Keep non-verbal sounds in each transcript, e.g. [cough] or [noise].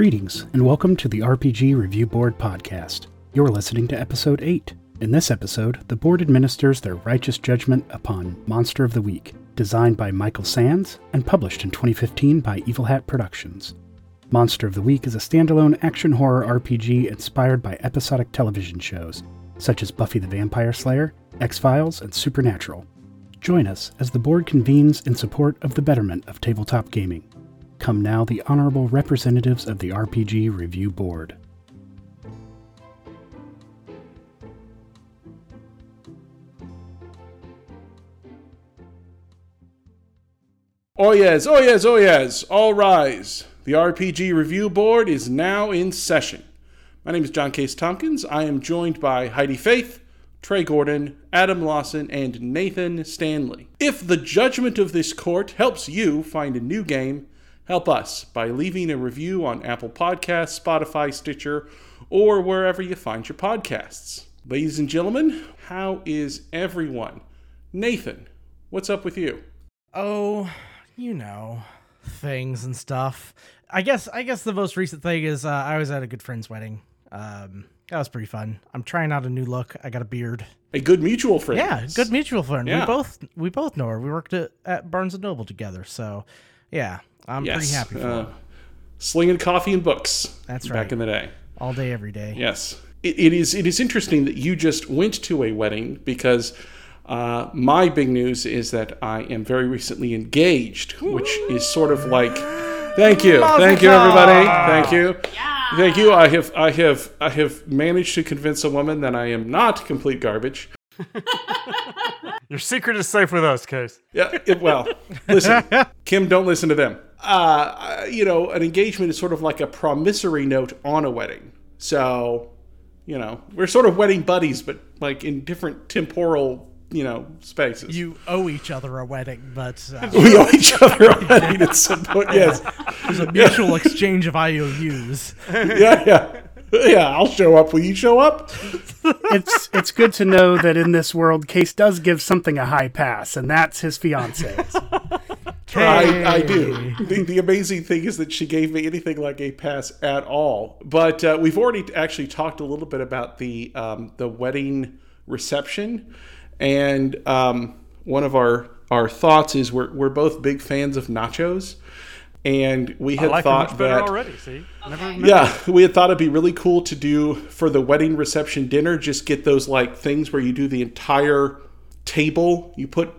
Greetings, and welcome to the RPG Review Board podcast. You're listening to episode 8. In this episode, the board administers their righteous judgment upon Monster of the Week, designed by Michael Sands and published in 2015 by Evil Hat Productions. Monster of the Week is a standalone action horror RPG inspired by episodic television shows, such as Buffy the Vampire Slayer, X Files, and Supernatural. Join us as the board convenes in support of the betterment of tabletop gaming. Come now, the honorable representatives of the RPG Review Board. Oh yes, oh yes, oh yes. All rise. The RPG Review Board is now in session. My name is John Case Tompkins. I am joined by Heidi Faith, Trey Gordon, Adam Lawson, and Nathan Stanley. If the judgment of this court helps you find a new game, help us by leaving a review on Apple Podcasts, Spotify, Stitcher, or wherever you find your podcasts. Ladies and gentlemen, how is everyone? Nathan, what's up with you? Oh, you know, things and stuff. I guess I guess the most recent thing is uh, I was at a good friend's wedding. Um, that was pretty fun. I'm trying out a new look. I got a beard. A good mutual friend. Yeah, good mutual friend. Yeah. We both we both know her. We worked at, at Barnes and Noble together. So, yeah, I'm pretty Yes, happy for uh, her. slinging coffee and books. That's Back right. in the day. all day, every day. Yes, it, it is. It is interesting that you just went to a wedding because uh, my big news is that I am very recently engaged, which is sort of like. Thank you, thank you, everybody. Thank you, thank you. I have, I have, I have managed to convince a woman that I am not complete garbage. [laughs] Your secret is safe with us, Case. Yeah, it, well, listen, [laughs] Kim, don't listen to them. Uh, you know, an engagement is sort of like a promissory note on a wedding. So, you know, we're sort of wedding buddies, but like in different temporal, you know, spaces. You owe each other a wedding, but uh, [laughs] we owe each other a wedding at some point. Yes, there's a mutual exchange of IOUs. [laughs] yeah, yeah, [laughs] yeah. I'll show up. Will you show up? [laughs] It's it's good to know that in this world, Case does give something a high pass, and that's his fiance's. I, I do. The, the amazing thing is that she gave me anything like a pass at all. But uh, we've already actually talked a little bit about the um, the wedding reception, and um, one of our our thoughts is we're we're both big fans of nachos, and we I had like them thought much that. already. See, never, Yeah, we had thought it'd be really cool to do for the wedding reception dinner. Just get those like things where you do the entire table. You put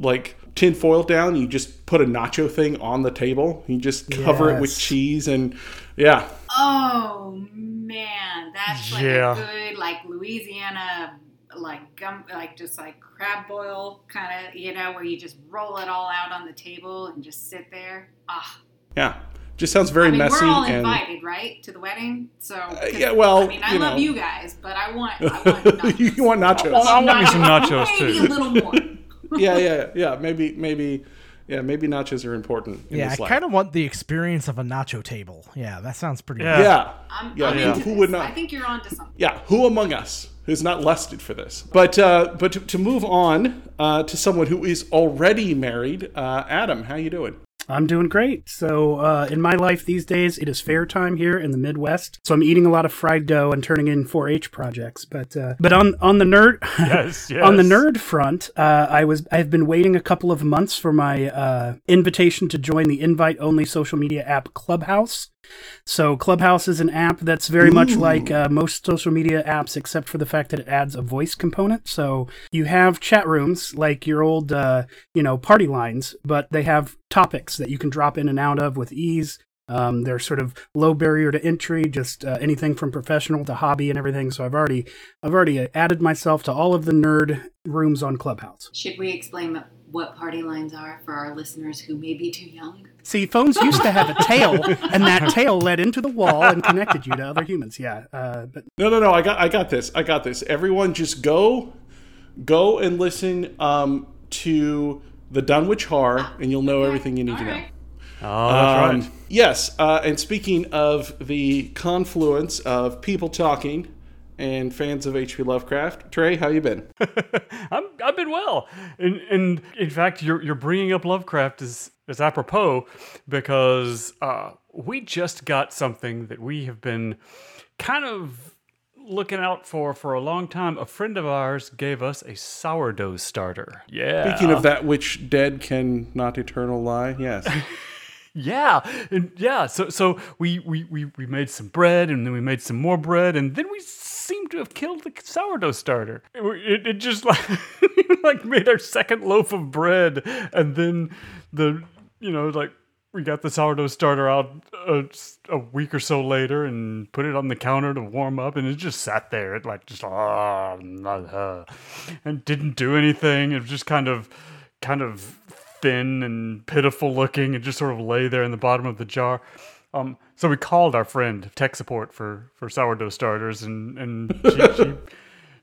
like tin foil down. You just put a nacho thing on the table. You just cover it with cheese and yeah, Oh man, that's like Yeah. a good like Louisiana like gum like just like crab boil kind of you know where you just roll it all out on the table and just sit there. Ah, yeah. Just sounds very I mean messy we're all and invited, right, to the wedding. So yeah, well, I mean I you love know. you guys, but I want I [laughs] want nachos. you want nachos? Well, I want me some nachos maybe too. a little more. [laughs] yeah, yeah, yeah. Maybe, maybe, yeah. Maybe nachos are important. In Yeah, I this life. kind of want the experience of a nacho table. Yeah, that sounds pretty. Yeah. Yeah. I'm, Yeah, I'm yeah. into Who this. would not? I think you're onto something. yeah, who among us who's not lusted for this? But uh, but to, to move on uh, to someone who is already married, uh, Adam, how you doing? I'm doing great. So, uh, in my life these days, it is fair time here in the Midwest. So I'm eating a lot of fried dough and turning in 4-H projects. But uh, but on on the nerd Yes, [laughs] yes. on the nerd front, uh, I was I've been waiting a couple of months for my uh, invitation to join the invite only social media app Clubhouse. So Clubhouse is an app that's very much like uh, most social media apps, except for the fact that it adds a voice component. So you have chat rooms like your old, uh, you know, party lines, but they have topics that you can drop in and out of with ease. Um, they're sort of low barrier to entry, just uh, anything from professional to hobby and everything. So I've already, I've already added myself to all of the nerd rooms on Clubhouse. Should we explain what party lines are for our listeners who may be too young? See, phones used to have a tail, and that tail led into the wall and connected you to other humans. Yeah, uh, but No, no, no. I got, I got this. I got this. Everyone, just go, go and listen um, to the Dunwich Horror, and you'll know everything you need All to know. right. Oh, that's Um, right. Yes, uh, and speaking of the confluence of people talking and fans of H.P. Lovecraft. Trey, how you been? [laughs] I'm, I've been well, and, and in fact, you're you're bringing up Lovecraft is is apropos because uh, we just got something that we have been kind of looking out for for a long time. A friend of ours gave us a sourdough starter. Yeah. Speaking of that which dead can not eternal lie, yes. [laughs] Yeah, and yeah. So so we, we we we made some bread, and then we made some more bread, and then we seem to have killed the sourdough starter. It, it, just like [laughs] like made our second loaf of bread, and then the you know like we got the sourdough starter out a, a week or so later and put it on the counter to warm up, and it just sat there. It like just ah, uh, and didn't do anything. It was just kind of kind of thin and pitiful looking and just sort of lay there in the bottom of the jar. Um, so we called our friend tech support for for sourdough starters, and and she, she,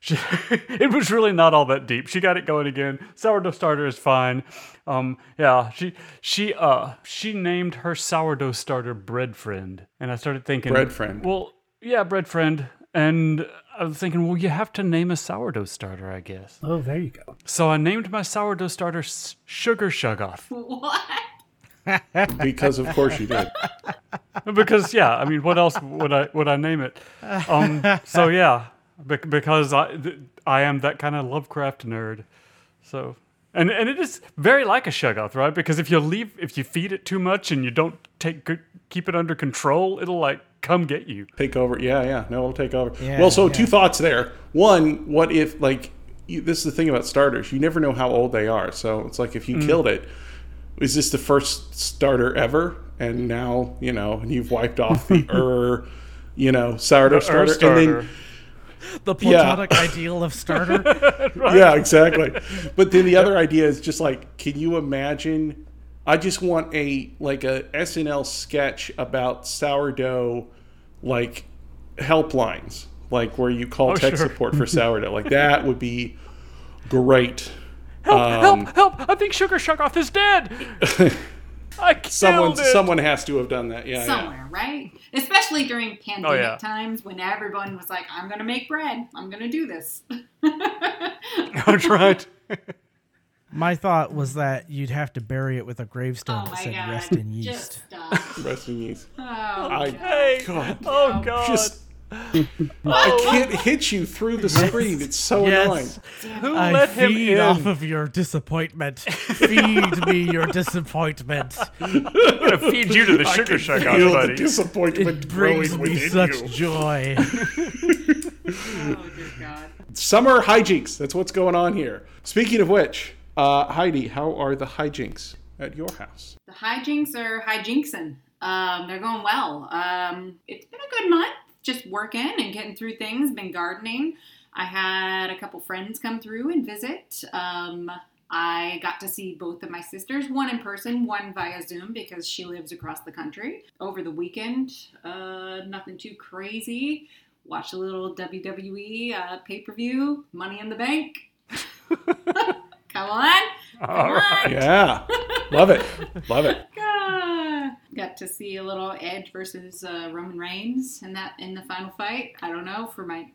[laughs] she [laughs] it was really not all that deep. She got it going again. Sourdough starter is fine. Um, yeah, she she uh she named her sourdough starter bread friend, and I started thinking Bread friend. Well, yeah, bread friend, and I was thinking, well, you have to name a sourdough starter, I guess. Oh, there you go. So I named my sourdough starter S- Sugar Shoggoth. [laughs] What? Because of course you did. [laughs] because yeah, I mean, what else would I would I name it? Um, so yeah, because I I am that kind of Lovecraft nerd. So and and it is very like a Shoggoth, right? Because if you leave if you feed it too much and you don't take good keep it under control, it'll like come get you. Take over. Yeah, yeah. No, it'll take over. Yeah, well, so yeah. two thoughts there. One, what if like you, this is the thing about starters? You never know how old they are. So it's like if you Mm. killed it, is this the first starter ever? And now you know, and you've wiped off the [laughs] er, you know, sourdough Ur starter, starter. and then The Yeah. platonic ideal of starter. [laughs] yeah, exactly. But then the other idea is just like, can you imagine? I just want a like a SNL sketch about sourdough, like helplines, like where you call Oh, tech sure. support for [laughs] sourdough. Like that would be great. Help! Um, help! Help! I think Sugar Shoggoth is dead. [laughs] I killed Someone, it. someone has to have done that. Yeah, yeah. Somewhere, right? Especially during pandemic Oh, yeah. times when everyone was like, I'm going to make bread. I'm going to do this. [laughs] That's [laughs] right. My thought was that you'd have to bury it with a gravestone oh that said God. "Rest in yeast." Just stop. Rest in yeast. Oh, I, Hey. God, Oh God. just I can't hit you through the screen. It's so annoying. Who I let him feed in? off of your disappointment. feed me your disappointment. [laughs] I'm gonna feed you to the Sugar shack, Shoggoth, the buddy. disappointment It brings me such you. joy. oh, dear God. Summer hijinks. That's what's going on here. Speaking of which, uh, Heidi, how are the hijinks at your house? The hijinks are hijinksin. Um, they're going well. Um, it's been a good month, just working and getting through things. Been gardening. I had a couple friends come through and visit. Um, I got to see both of my sisters, one in person, one via Zoom because she lives across the country. Over the weekend, uh, nothing too crazy. Watched a little WWE uh, pay per view, Money in the Bank. [laughs] Come on. Come All right. on. Yeah, love it, love it. [laughs] Ah, got to see a little Edge versus uh, Roman Reigns in that in the final fight. I don't know for my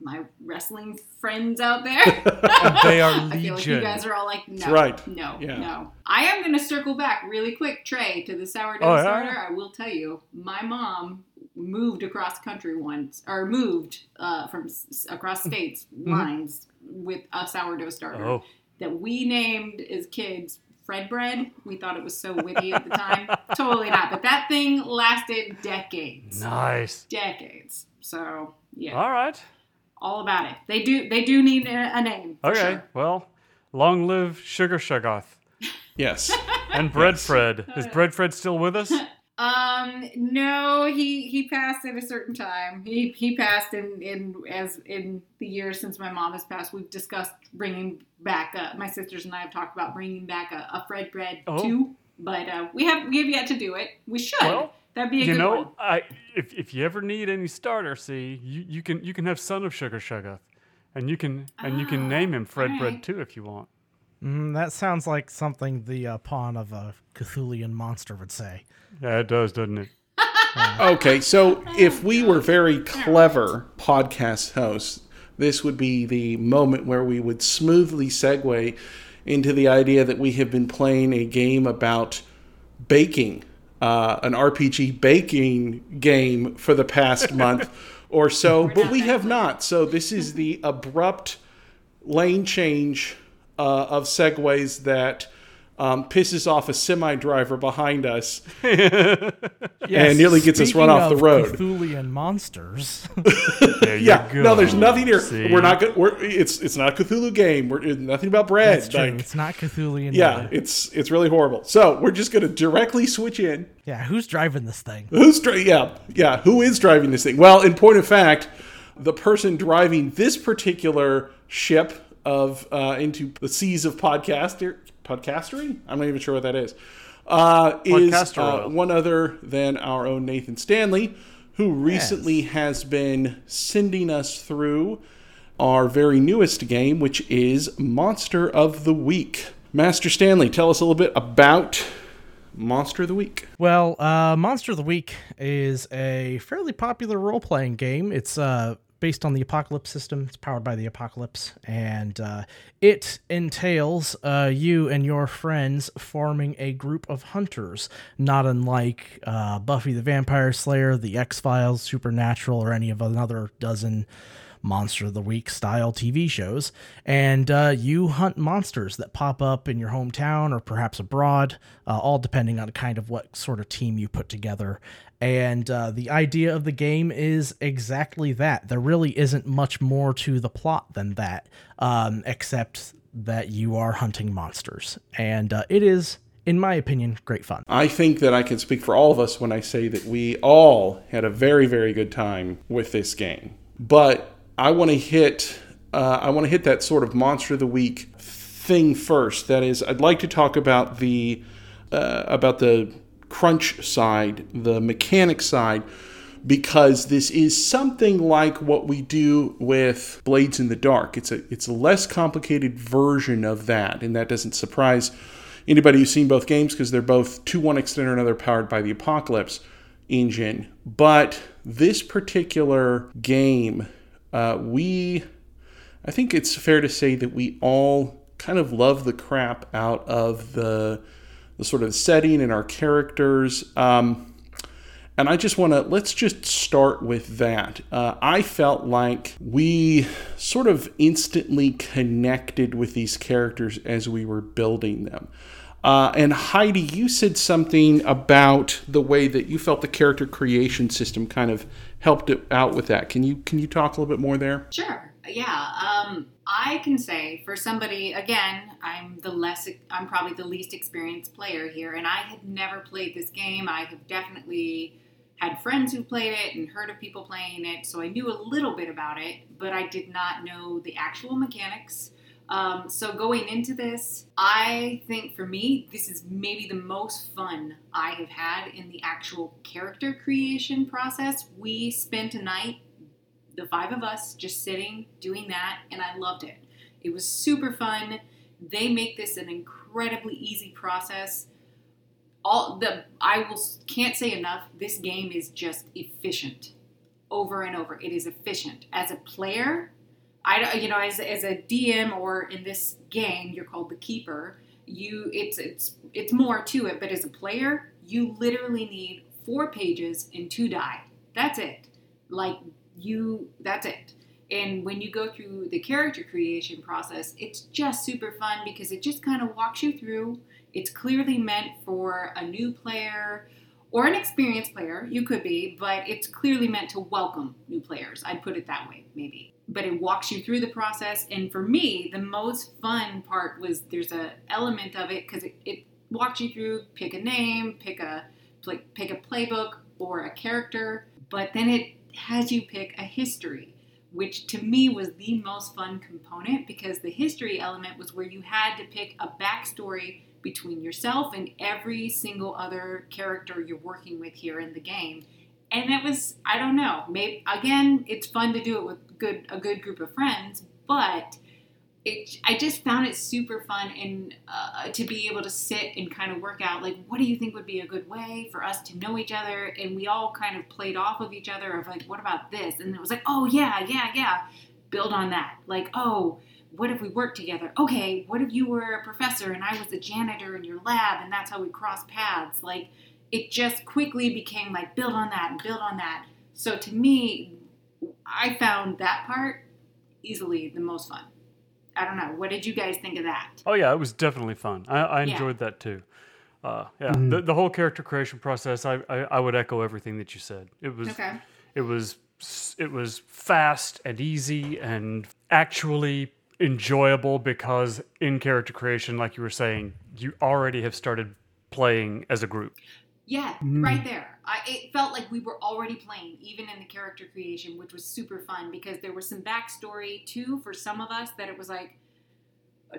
my wrestling friends out there. [laughs] They are [laughs] I feel like you guys are all like, no, That's right. no, Yeah. no. I am going to circle back really quick, Trey, to the sourdough Oh, yeah? starter. I will tell you, my mom moved across country once, or moved uh, from s- across states lines with a sourdough starter Mm-hmm. Oh, that we named as kids Fred bread. We thought it was so witty at the time. [laughs] totally not. But that thing lasted decades. nice. Decades. So yeah, All right. all about it. They do. They do need a, a name. Okay. Sure. Well, long live Sugar Shoggoth Yes, and Bread Yes. Fred. [laughs] Is Bread Fred still with us? [laughs] Um. No, he he passed at a certain time. He he passed in in as in the years since my mom has passed. We've discussed bringing back. Uh, my sisters and I have talked about bringing back a, a Fred bread Oh. too. But uh, we have we have yet to do it. We should. Well, That'd be a you good know, one. I if if you ever need any starter, see, you, you can you can have son of Sugar Shoggoth, and you can and you can Ah, name him Fred alright. Bread too if you want. Mm, that sounds like something the uh, pawn of a Cthulhian monster would say. Yeah, it does, doesn't it? [laughs] Okay, so if we were very clever podcast hosts, this would be the moment where we would smoothly segue into the idea that we have been playing a game about baking, uh, an RPG baking game for the past [laughs] month or so, but we have not. So this is the abrupt lane change uh, of segues that um, pisses off a semi driver behind us. [laughs] and nearly gets us run off the road. Cthulhian monsters. [laughs] Yeah, go. no, there's nothing here. See? We're not good. We're it's it's not a Cthulhu game. We're nothing about bread. Like, it's not Cthulhian. yeah, either. it's it's really horrible. So we're just gonna directly switch in. Yeah. Who's driving this thing? Who's dri- yeah yeah who is driving this thing? Well, in point of fact, the person driving this particular ship of uh, into the seas of podcaster podcastery. I'm not even sure what that is. Uh, is uh, one other than our own Nathan Stanley, who recently has been sending us through our very newest game, which is Monster of the Week. Master Stanley, tell us a little bit about Monster of the Week. Well, uh, Monster of the Week is a fairly popular role playing game. It's uh, based on the Apocalypse system, it's powered by the Apocalypse, and uh, it entails uh, you and your friends forming a group of hunters, not unlike uh, Buffy the Vampire Slayer, The X Files, Supernatural, or any of another dozen. Monster of the Week style TV shows, and uh, you hunt monsters that pop up in your hometown or perhaps abroad, uh, all depending on kind of what sort of team you put together. And uh, the idea of the game is exactly that. There really isn't much more to the plot than that, um, except that you are hunting monsters. And uh, it is, in my opinion, great fun. I think that I can speak for all of us when I say that we all had a very, very good time with this game. But I want to hit, uh, I want to hit that sort of monster of the week thing first. That is, I'd like to talk about the uh, about the crunch side, the mechanic side, because this is something like what we do with Blades in the Dark. It's a it's a less complicated version of that, and that doesn't surprise anybody who's seen both games because they're both to one extent or another powered by the Apocalypse engine. But this particular game, uh, we I think it's fair to say that we all kind of love the crap out of the the sort of setting and our characters. Um, and I just want to let's just start with that. Uh, I felt like we sort of instantly connected with these characters as we were building them. Uh, and Heidi, you said something about the way that you felt the character creation system kind of helped it out with that. Can you can you talk a little bit more there? Sure. Yeah. Um, I can say for somebody again, I'm the less, I'm probably the least experienced player here, and I had never played this game. I have definitely had friends who played it and heard of people playing it, so I knew a little bit about it, but I did not know the actual mechanics. Um, so going into this, I think for me, this is maybe the most fun I have had in the actual character creation process. We spent a night the five of us just sitting doing that and i loved it. It was super fun. They make this an incredibly easy process. All the i will can't say enough this game is just efficient. Over and over it is efficient. As a player i you know as, as a dm or in this game you're called the keeper you it's it's it's more to it but as a player you literally need four pages and two die. That's it. Like you that's it. And when you go through the character creation process it's just super fun because it just kind of walks you through. It's clearly meant for a new player or an experienced player you could be but it's clearly meant to welcome new players i'd put it that way maybe. But it walks you through the process and for me the most fun part was there's a element of it because it, it walks you through pick a name pick a pl- pick a playbook or a character but then it has you pick a history, which to me was the most fun component because the history element was where you had to pick a backstory between yourself and every single other character you're working with here in the game. And it was, I don't know, maybe again, it's fun to do it with good a good group of friends, but it, I just found it super fun and uh, to be able to sit and kind of work out like what do you think would be a good way for us to know each other? And we all kind of played off of each other of like what about this? And it was like oh yeah yeah yeah. Build on that. Like oh what if we worked together? Okay what if you were a professor and I was a janitor in your lab and that's how we crossed paths? Like it just quickly became like build on that and build on that. So to me I found that part easily the most fun I don't know. What did you guys think of that? Oh yeah, it was definitely fun. I, I Yeah. enjoyed that too. Uh, yeah, the, the whole character creation process. I, I, I would echo everything that you said. It was Okay. it was it was fast and easy and actually enjoyable because in character creation, like you were saying, you already have started playing as a group. Yeah, Mm. right there. I, it felt like we were already playing, even in the character creation, which was super fun because there was some backstory too for some of us that it was like,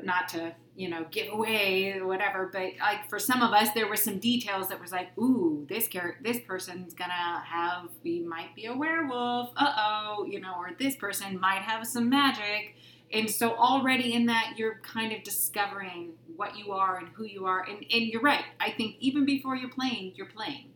not to you know give away whatever, but like for some of us there were some details that was like, ooh, this character, this person's gonna have, we might be a werewolf, uh oh, you know, or this person might have some magic. And so already in that, you're kind of discovering what you are and who you are. And, and you're right. I think even before you're playing, you're playing.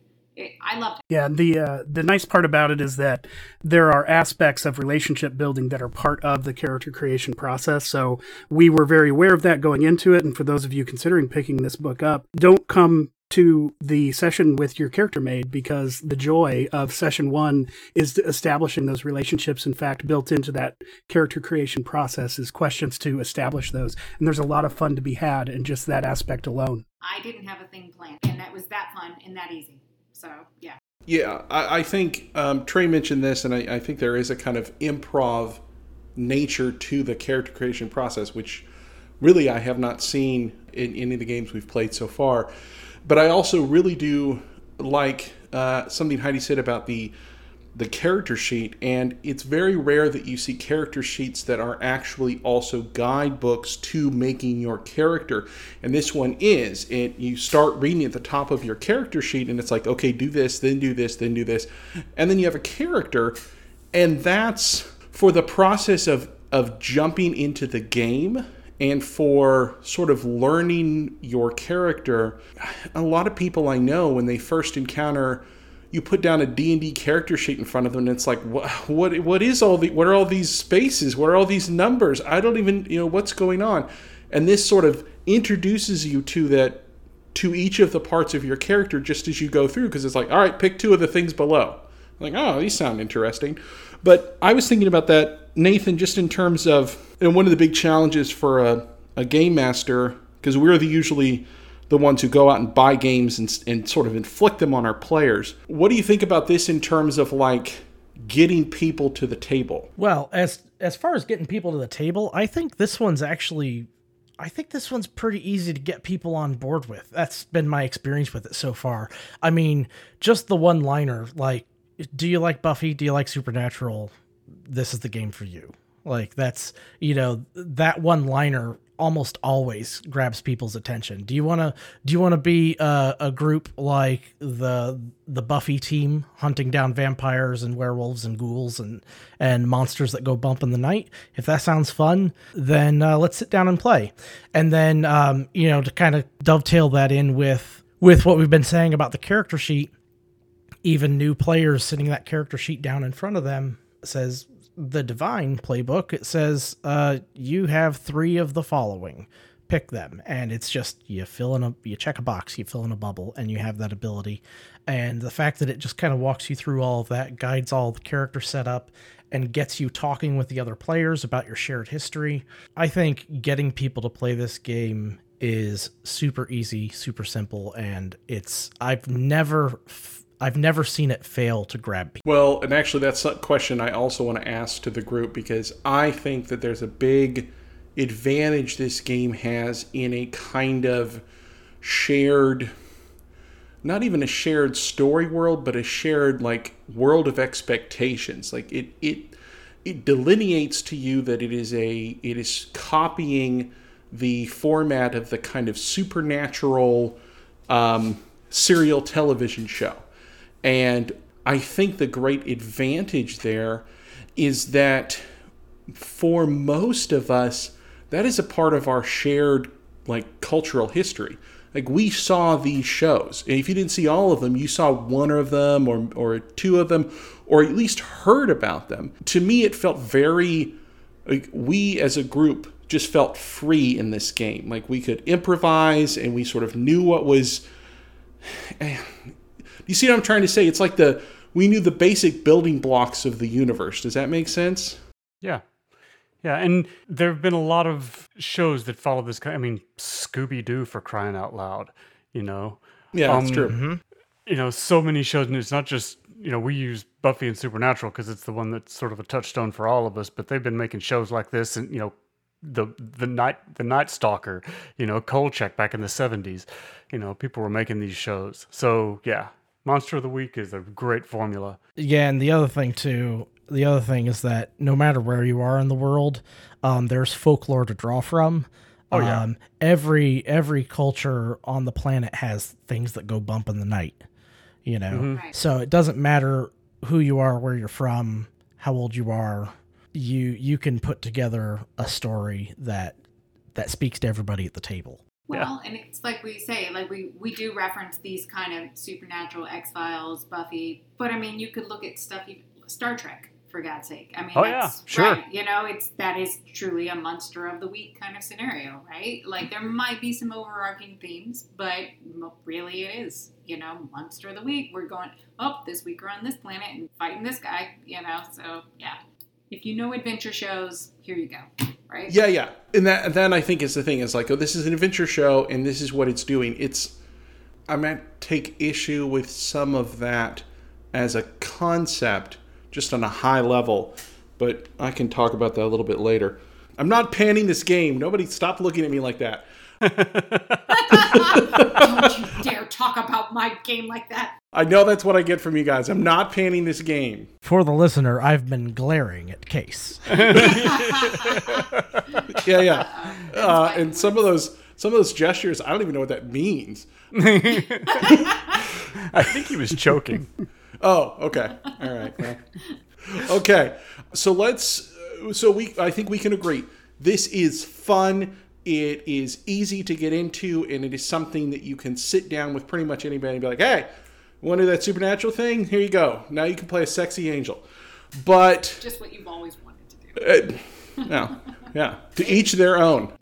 I loved it. Yeah, the uh, the nice part about it is that there are aspects of relationship building that are part of the character creation process. So we were very aware of that going into it. And for those of you considering picking this book up, don't come to the session with your character made because the joy of session one is establishing those relationships. In fact, built into that character creation process is questions to establish those. And there's a lot of fun to be had in just that aspect alone. I didn't have a thing planned, and that was that fun and that easy. So, yeah. Yeah, I, I think um, Trey mentioned this, and I, I think there is a kind of improv nature to the character creation process, which really I have not seen in any of the games we've played so far. But I also really do like uh, something Heidi said about the the character sheet, and it's very rare that you see character sheets that are actually also guidebooks to making your character. And this one is. It you start reading at the top of your character sheet, and it's like, okay, do this, then do this, then do this, and then you have a character, and that's for the process of of jumping into the game and for sort of learning your character a lot of people i know when they first encounter you put down a D&D character sheet in front of them and it's like what what what is all the what are all these spaces? What are all these numbers? I don't even you know what's going on? And this sort of introduces you to that to each of the parts of your character just as you go through because it's like all right pick two of the things below. Like oh these sound interesting. But i was thinking about that nathan just in terms of and one of the big challenges for a, a game master because we're the usually the ones who go out and buy games and, and sort of inflict them on our players what do you think about this in terms of like getting people to the table Well, as as far as getting people to the table, I think this one's actually I think this one's pretty easy to get people on board with. That's been my experience with it so far. I mean, just the one liner like do you like Buffy? Do you like Supernatural? This is the game for you. Like that's, you know, that one liner almost always grabs people's attention. Do you want to do you want to be a, a group like the the Buffy team hunting down vampires and werewolves and ghouls and and monsters that go bump in the night? If that sounds fun, then uh, let's sit down and play. And then um, you know to kind of dovetail that in with with what we've been saying about the character sheet, even new players sitting that character sheet down in front of them says the divine playbook it says uh, you have three of the following. Pick them. And it's just you fill in a you check a box you fill in a bubble and you have that ability. And the fact that it just kind of walks you through all of that guides all the character setup and gets you talking with the other players about your shared history. I think getting people to play this game is super easy super simple and it's i've never i've never seen it fail to grab people Well, and actually, that's a question I also want to ask to the group because I think that there's a big advantage this game has in a kind of shared, not even a shared story world, but a shared like world of expectations. Like it, it, it delineates to you that it is a, it is copying the format of the kind of supernatural um, serial television show. And I think the great advantage there is that for most of us, that is a part of our shared like cultural history. Like we saw these shows. And if you didn't see all of them, you saw one of them or or two of them or at least heard about them. To me it felt very like we as a group just felt free in this game. Like we could improvise and we sort of knew what was eh, you see what I'm trying to say? It's like the we knew the basic building blocks of the universe. Does that make sense? Yeah. Yeah, and there have been a lot of shows that follow this kind. I mean, Scooby Doo for crying out loud, you know. Yeah, that's Um, true. You know, so many shows, and it's not just you know we use Buffy and Supernatural because it's the one that's sort of a touchstone for all of us. But they've been making shows like this, and you know, the the night the Night Stalker, you know, Kolchak back in the seventies. You know, people were making these shows. So yeah, Monster of the Week is a great formula. Yeah, and the other thing too, the other thing is that no matter where you are in the world, um, there's folklore to draw from. Oh, yeah. Um, every every culture on the planet has things that go bump in the night. You know, Mm-hmm. Right. so it doesn't matter who you are, where you're from, how old you are. You you can put together a story that that speaks to everybody at the table. Well, and it's like we say, like we we do reference these kind of supernatural X Files, Buffy, but I mean, you could look at stuff, you- Star Trek, for God's sake. I mean, Oh, yeah, that's sure. right. You know, it's that is truly a monster of the week kind of scenario, right? Like there might be some overarching themes, but really it is, you know, monster of the week. We're going, oh, this week we're on this planet and fighting this guy, you know. So yeah, if you know adventure shows, here you go, right? Yeah, yeah. And that then I think is the thing is like, oh, this is an adventure show and this is what it's doing. It's I might take issue with some of that as a concept, just on a high level, but I can talk about that a little bit later. I'm not panning this game. Nobody stop looking at me like that. Don't you [laughs] dare talk about my game like that. I know that's what I get from you guys. I'm not panning this game. For the listener, I've been glaring at Case. [laughs] Yeah, yeah. Uh, and some of those some of those gestures, I don't even know what that means. [laughs] I think he was choking. Oh, okay. All right. well. Okay. So let's. So we. I think we can agree. This is fun. It is easy to get into, and it is something that you can sit down with pretty much anybody and be like, "Hey, want to do that supernatural thing? Here you go. Now you can play a sexy angel." But Just what you've always wanted to do. uh, no, yeah. To each their own.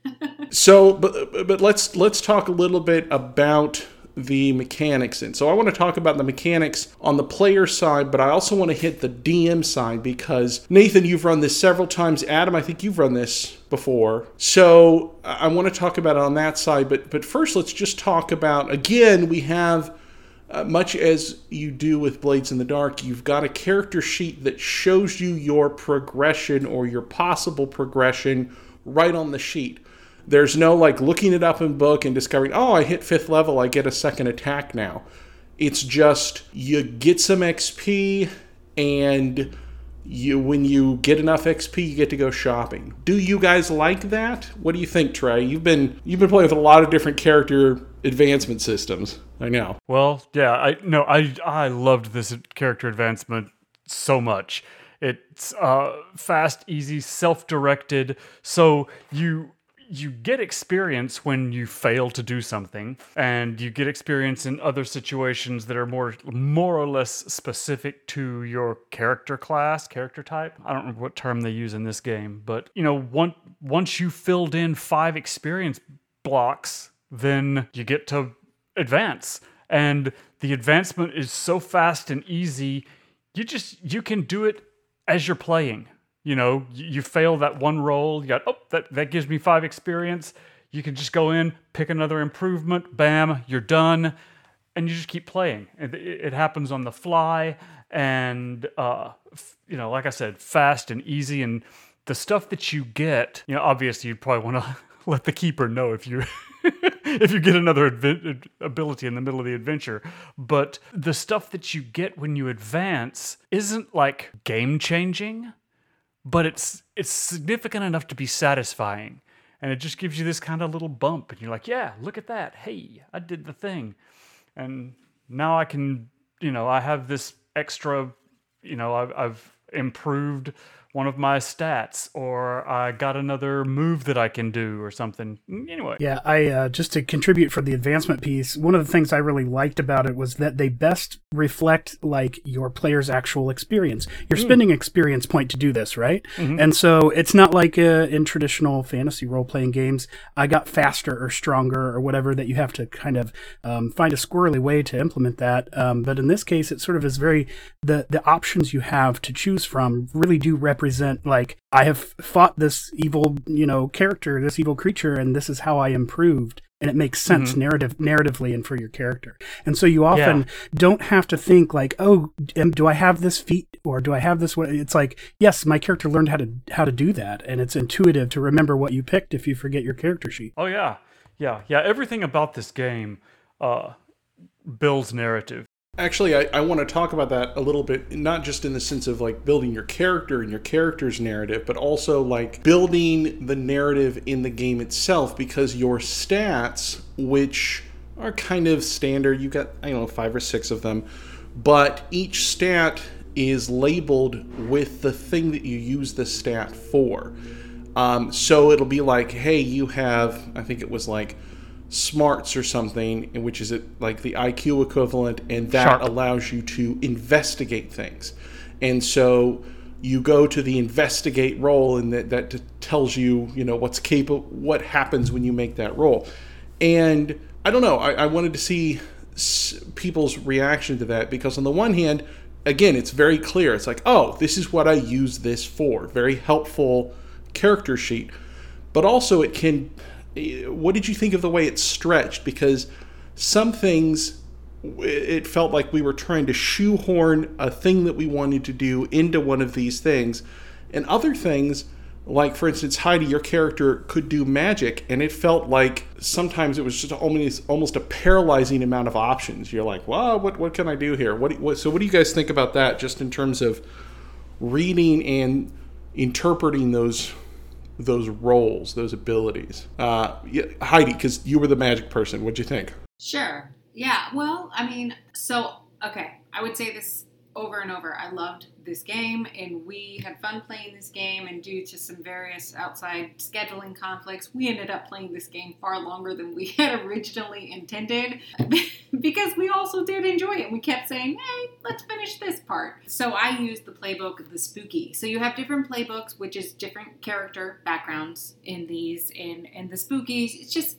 So, but but let's let's talk a little bit about the mechanics. in. so, I want to talk about the mechanics on the player side, but I also want to hit the DM side because Nathan, you've run this several times. Adam, I think you've run this before. So, I want to talk about it on that side. But but first, let's just talk about again. We have uh, much as you do with Blades in the Dark, you've got a character sheet that shows you your progression or your possible progression right on the sheet. There's no like looking it up in book and discovering, oh, I hit fifth level, I get a second attack now. It's just you get some XP and you when you get enough XP, you get to go shopping. Do you guys like that? What do you think, Trey? You've been you've been playing with a lot of different character advancement systems. I know. Well, yeah, I no, I I loved this character advancement so much. It's uh, fast, easy, self-directed. So you you get experience when you fail to do something, and you get experience in other situations that are more more or less specific to your character class, character type. I don't remember what term they use in this game, but you know, once once you filled in five experience blocks, then you get to advance and the advancement is so fast and easy you just you can do it as you're playing you know you, fail that one roll you got oh that, that gives me five experience you can just go in pick another improvement bam you're done and you just keep playing it, it happens on the fly and uh you know like i said fast and easy and the stuff that you get you know obviously you'd probably want to [laughs] let the keeper know if you [laughs] if you get another adven- ability in the middle of the adventure. But the stuff that you get when you advance isn't like game changing, but it's it's significant enough to be satisfying. And it just gives you this kind of little bump, and you're like, "Yeah, look at that! Hey, I did the thing." And now I can, you know, I have this extra, you know, I've, I've improved one of my stats, or I got another move that I can do, or something. Mm, Anyway, Yeah, I uh, just to contribute for the advancement piece. One of the things I really liked about it was that they best reflect like your player's actual experience. You're spending experience point to do this, right? And so it's not like uh, in traditional fantasy role playing games. I got faster or stronger or whatever that you have to kind of um, find a squirrely way to implement that. Um, but in this case, it sort of is very the the options you have to choose from really do represent like I have fought this evil you know character, this evil creature, and this is how I improved. And it makes sense narrative narratively and for your character. And so you often Yeah. don't have to think like, oh, am, do I have this feat or do I have this? What it's like? Yes, my character learned how to how to do that, and it's intuitive to remember what you picked if you forget your character sheet. Oh yeah, yeah, yeah. Everything about this game uh, builds narrative. Actually, I, I want to talk about that a little bit, not just in the sense of like building your character and your character's narrative, but also like building the narrative in the game itself because your stats, which are kind of standard, you got, I don't know, five or six of them, but each stat is labeled with the thing that you use the stat for. Um, so it'll be like, hey, you have, I think it was like smarts or something, which is it like the IQ equivalent, and that Sharp. allows you to investigate things. And so you go to the investigate roll, and that, that tells you, you know, what's capable, what happens when you make that roll. And I don't know, I, I wanted to see s- people's reaction to that because, on the one hand, again, it's very clear. It's like, oh, this is what I use this for. Very helpful character sheet. But also, it can. What did you think of the way it's stretched? Because some things, it felt like we were trying to shoehorn a thing that we wanted to do into one of these things. And other things, like for instance, Heidi, your character could do magic, and it felt like sometimes it was just almost almost a paralyzing amount of options. You're like, well, what what can I do here? What, what so what do you guys think about that? Just in terms of reading and interpreting those those roles, those abilities. Uh, Heidi, because you were the magic person, what'd you think? Sure. Yeah. Well, I mean, so okay, I would say this over and over. I loved this game, and we had fun playing this game. And due to some various outside scheduling conflicts, we ended up playing this game far longer than we [laughs] had originally intended, [laughs] because we also did enjoy it. We kept saying, "Hey, let's finish this part." So I used the playbook of the spooky. So you have different playbooks, which is different character backgrounds in these, and and the spookies. It's just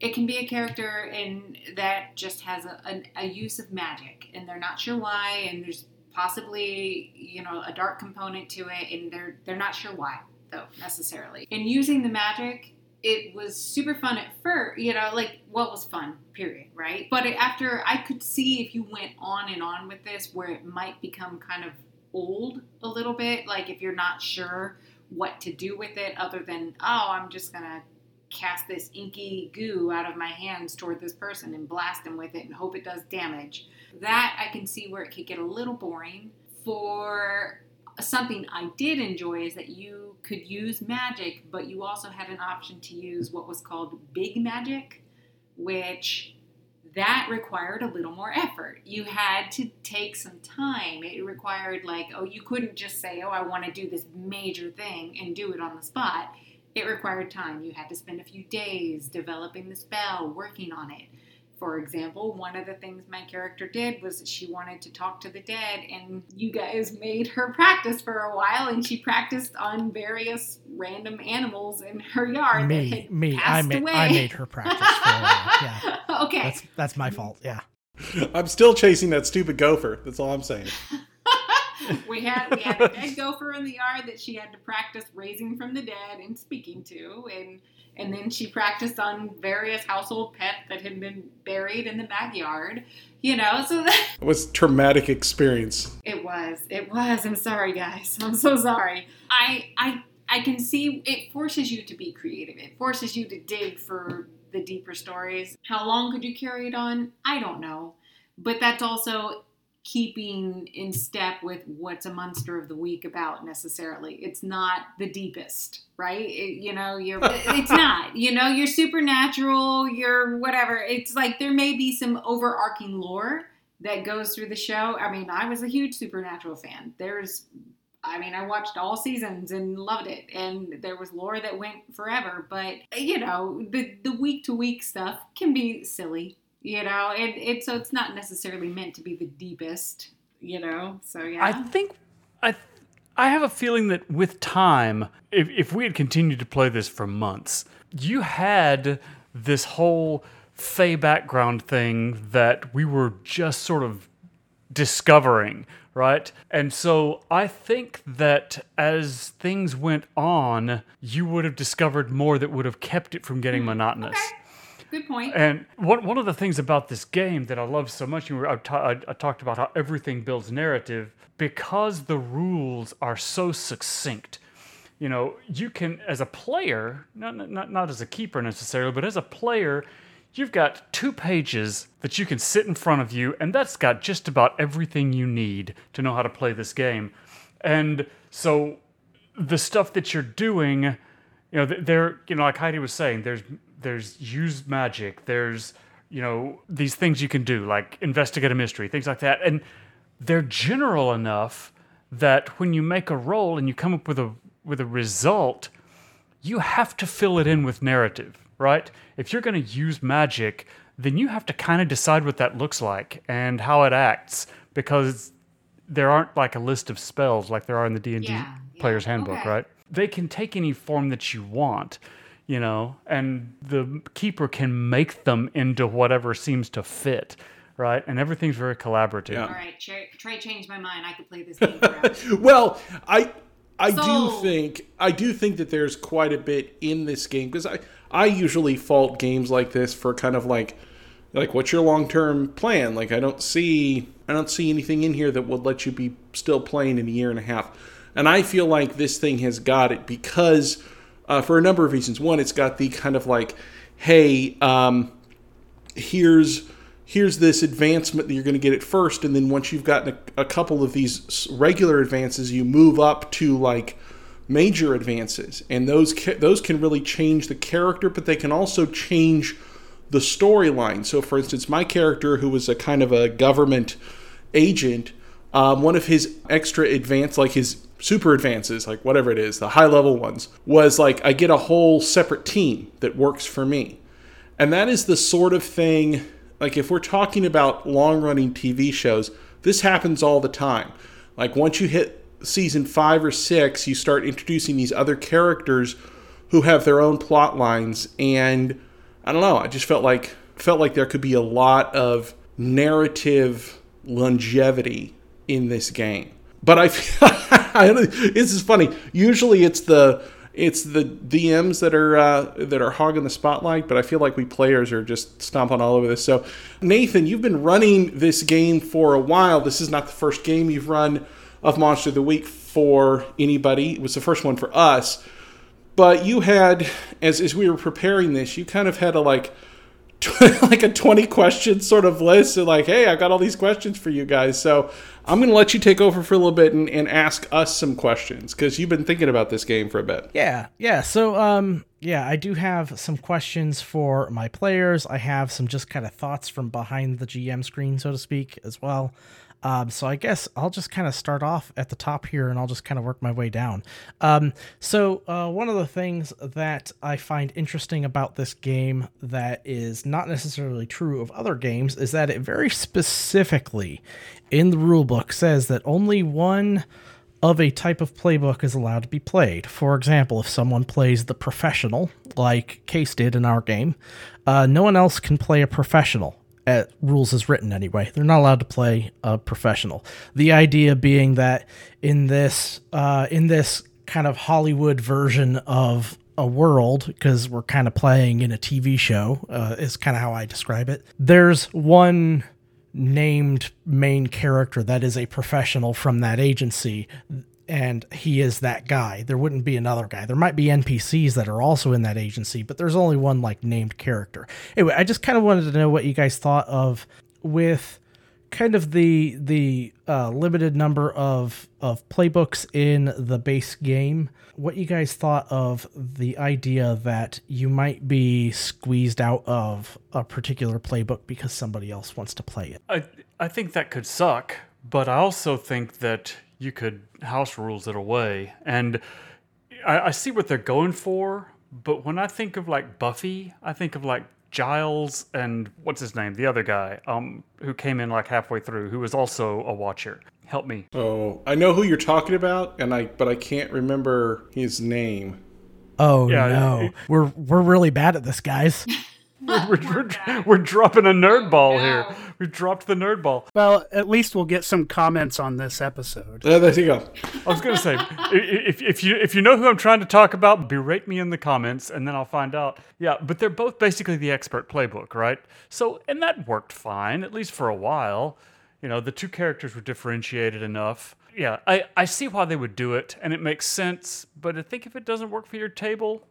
it can be a character and that just has a, a, a use of magic and they're not sure why and there's possibly you know a dark component to it and they're they're not sure why though necessarily. And using the magic it was super fun at first you know like what was fun period right? But after i could see if you went on and on with this where it might become kind of old a little bit like if you're not sure what to do with it other than oh i'm just gonna cast this inky goo out of my hands toward this person and blast them with it and hope it does damage. That I can see where it could get a little boring. For something I did enjoy is that you could use magic, but you also had an option to use what was called big magic, which that required a little more effort. You had to take some time. It required like, oh, you couldn't just say, "Oh, I want to do this major thing" and do it on the spot it required time. You had to spend a few days developing the spell, working on it. For example, one of the things my character did was that she wanted to talk to the dead, and you guys made her [laughs] practice for a while, and she practiced on various random animals in her yard that me, had me, I made, away. I made her practice for a while. Yeah, [laughs] okay. that's that's my fault. Yeah, I'm still chasing that stupid gopher. That's all I'm saying. [laughs] [laughs] we had we had a dead gopher in the yard that she had to practice raising from the dead and speaking to, and and then she practiced on various household pets that had been buried in the backyard. You know, so [laughs] that It was a traumatic experience. it was it was. I'm sorry, guys. I'm so sorry. I I I can see it forces you to be creative. It forces you to dig for the deeper stories. How long could you carry it on? I don't know, but that's also keeping in step with what's a monster of the week about necessarily it's not the deepest right It- you know you're [laughs] it's not you know you're supernatural you're whatever it's like there may be some overarching lore that goes through the show i mean i was a huge supernatural fan there's I mean, I watched all seasons and loved it, and there was lore that went forever. But you know, the the week to week stuff can be silly. You know, it, it so it's not necessarily meant to be the deepest. You know, so yeah. I think I I have a feeling that with time, if if we had continued to play this for months, you had this whole Fey background thing that we were just sort of discovering, right? And so I think that as things went on, you would have discovered more that would have kept it from getting mm-hmm. monotonous. okay. Good point. And one, one of the things about this game that I love so much, were, I, ta- I, I talked about how everything builds narrative, because the rules are so succinct. You know, you can, as a player, not, not, not as a keeper necessarily, but as a player, you've got two pages that you can sit in front of you, and that's got just about everything you need to know how to play this game. And so the stuff that you're doing, you know, th- there, you know, like Heidi was saying, there's there's use magic, there's you know these things you can do like investigate a mystery, things like that, and they're general enough that when you make a roll and you come up with a with a result, you have to fill it in with narrative, right? If you're going to use magic, then you have to kind of decide what that looks like and how it acts because there aren't like a list of spells like there are in the D&D Yeah, yeah, player's handbook, okay. right? They can take any form that you want, you know, and the keeper can make them into whatever seems to fit, right? And everything's very collaborative. Yeah. All right, Trey, Trey changed my mind. I could play this game forever. [laughs] well, I I do think I do think that there's quite a bit in this game because I I usually fault games like this for kind of like like what's your long term plan? Like I don't see I don't see anything in here that would let you be still playing in a year and a half. And I feel like this thing has got it because uh, for a number of reasons. One, it's got the kind of like, hey, um, here's here's this advancement that you're going to get at first and then once you've gotten a, a couple of these regular advances you move up to like major advances and those ca- those can really change the character but they can also change the storyline so for instance my character who was a kind of a government agent um, one of his extra advance like his super advances like whatever it is the high level ones was like i get a whole separate team that works for me and that is the sort of thing, like if we're talking about long running TV shows, this happens all the time. Like once you hit season five or six, you start introducing these other characters who have their own plot lines. And I don't know, I just felt like felt like there could be a lot of narrative longevity in this game. But I, [laughs] this is funny. Usually it's the it's the DMs that are uh, that are hogging the spotlight, but I feel like we players are just stomping all over this. So, Nathan, you've been running this game for a while. This is not the first game you've run of Monster of the Week for anybody. It was the first one for us. But you had, as as we were preparing this, you kind of had a like [laughs] like a 20 question sort of list and like hey i got all these questions for you guys so i'm going to let you take over for a little bit and, and ask us some questions because you've been thinking about this game for a bit Yeah, yeah. So, um, yeah, I do have some questions for my players. I have some just kind of thoughts from behind the GM screen, so to speak, as well. Um, so I guess I'll just kind of start off at the top here, and I'll just kind of work my way down. Um, so uh, one of the things that I find interesting about this game that is not necessarily true of other games is that it very specifically in the rulebook says that only one of a type of playbook is allowed to be played. For example, if someone plays the professional, like Case did in our game, uh, no one else can play a professional. At rules as written, anyway. They're not allowed to play a professional. The idea being that in this, uh, in this kind of Hollywood version of a world, because we're kind of playing in a TV show, uh, is kind of how I describe it. There's one named main character that is a professional from that agency and he is that guy. There wouldn't be another guy. There might be npcs that are also in that agency but there's only one like named character. Anyway i just kind of wanted to know what you guys thought of with kind of the the uh, limited number of of playbooks in the base game what you guys thought of the idea that you might be squeezed out of a particular playbook because somebody else wants to play it? I I think that could suck, but I also think that you could house rules it away. And I, I see what they're going for, but when I think of like Buffy, I think of like Giles and what's his name, the other guy, um, who came in like halfway through, who was also a watcher. Help me. Oh, I know who you're talking about, and I but I can't remember his name. Oh Yeah, no, it- we're we're really bad at this, guys. [laughs] We're, we're, we're dropping a nerd ball no. here. We dropped the nerd ball. Well, at least we'll get some comments on this episode. Uh, there you go. I was gonna say, i- i- if, if you if you know who I'm trying to talk about, berate me in the comments, and then I'll find out. Yeah, but they're both basically the expert playbook, right? So, and that worked fine, at least for a while. You know, the two characters were differentiated enough. Yeah, I, I see why they would do it, and it makes sense. But I think if it doesn't work for your table,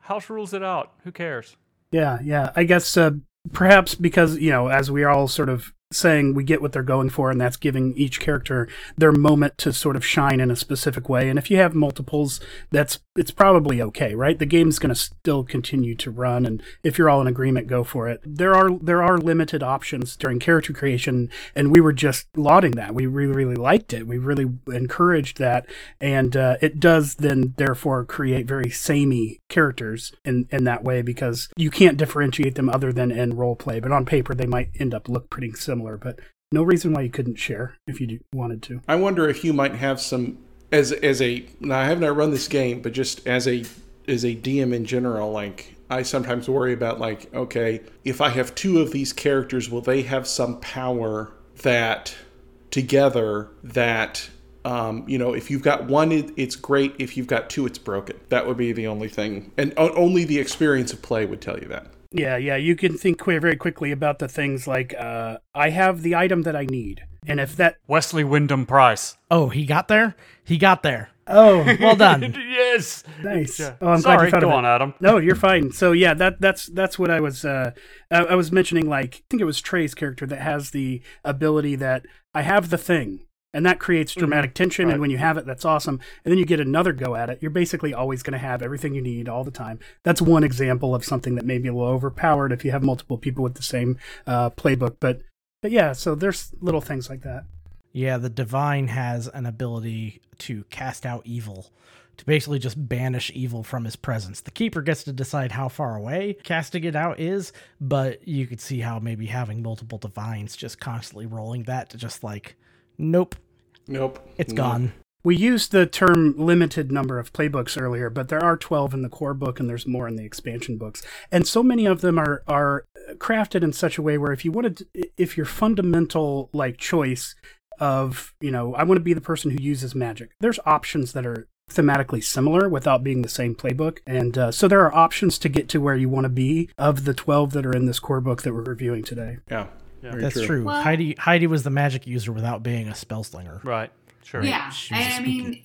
house rules it out. Who cares? Yeah, yeah. I guess uh, perhaps because, you know, as we all sort of saying, we get what they're going for, and that's giving each character their moment to sort of shine in a specific way. And if you have multiples, that's it's probably okay, right? The game's going to still continue to run, and if you're all in agreement, go for it. There are there are limited options during character creation, and we were just lauding that. We really really liked it. We really encouraged that, and uh, it does then therefore create very samey characters in in that way because you can't differentiate them other than in role play. But on paper, they might end up look pretty similar. But no reason why you couldn't share if you wanted to. I wonder if you might have some as as a. Now I have not run this game, but just as a as a DM in general, like I sometimes worry about like, okay, if I have two of these characters, will they have some power that together that um, you know, if you've got one, it, it's great. If you've got two, it's broken. That would be the only thing, and only the experience of play would tell you that. Yeah, yeah. You can think very quickly about the things like uh, I have the item that I need, and if that Wesley Wyndam-Pryce. Oh, he got there. He got there. oh [laughs] Well done. [laughs] yes. nice Yeah. oh I'm glad Sorry. you Go on, Adam. No, you're fine. So yeah, that that's that's what I was uh I, I was mentioning like I think it was Trey's character that has the ability that I have the thing and that creates dramatic tension Right. and when you have it that's awesome. And then you get another go at it. You're basically always going to have everything you need all the time. That's one example of something that may be a little overpowered if you have multiple people with the same uh, playbook but but yeah so there's little things like that. Yeah, the divine has an ability to cast out evil, to basically just banish evil from his presence. The keeper gets to decide how far away casting it out is, but you could see how maybe having multiple divines just constantly rolling that to just like, nope, Nope, it's No. gone. We used the term limited number of playbooks earlier, but there are 12 in the core book and there's more in the expansion books. And so many of them are are crafted in such a way where if you wanted to, if your fundamental like choice of, you know, I want to be the person who uses magic. There's options that are thematically similar without being the same playbook. And uh, so there are options to get to where you want to be of the 12 that are in this core book that we're reviewing today. Yeah, very That's true. Well- Heidi Heidi was the magic user without being a spell slinger. Right. Sure. Yeah, She was and I a mean,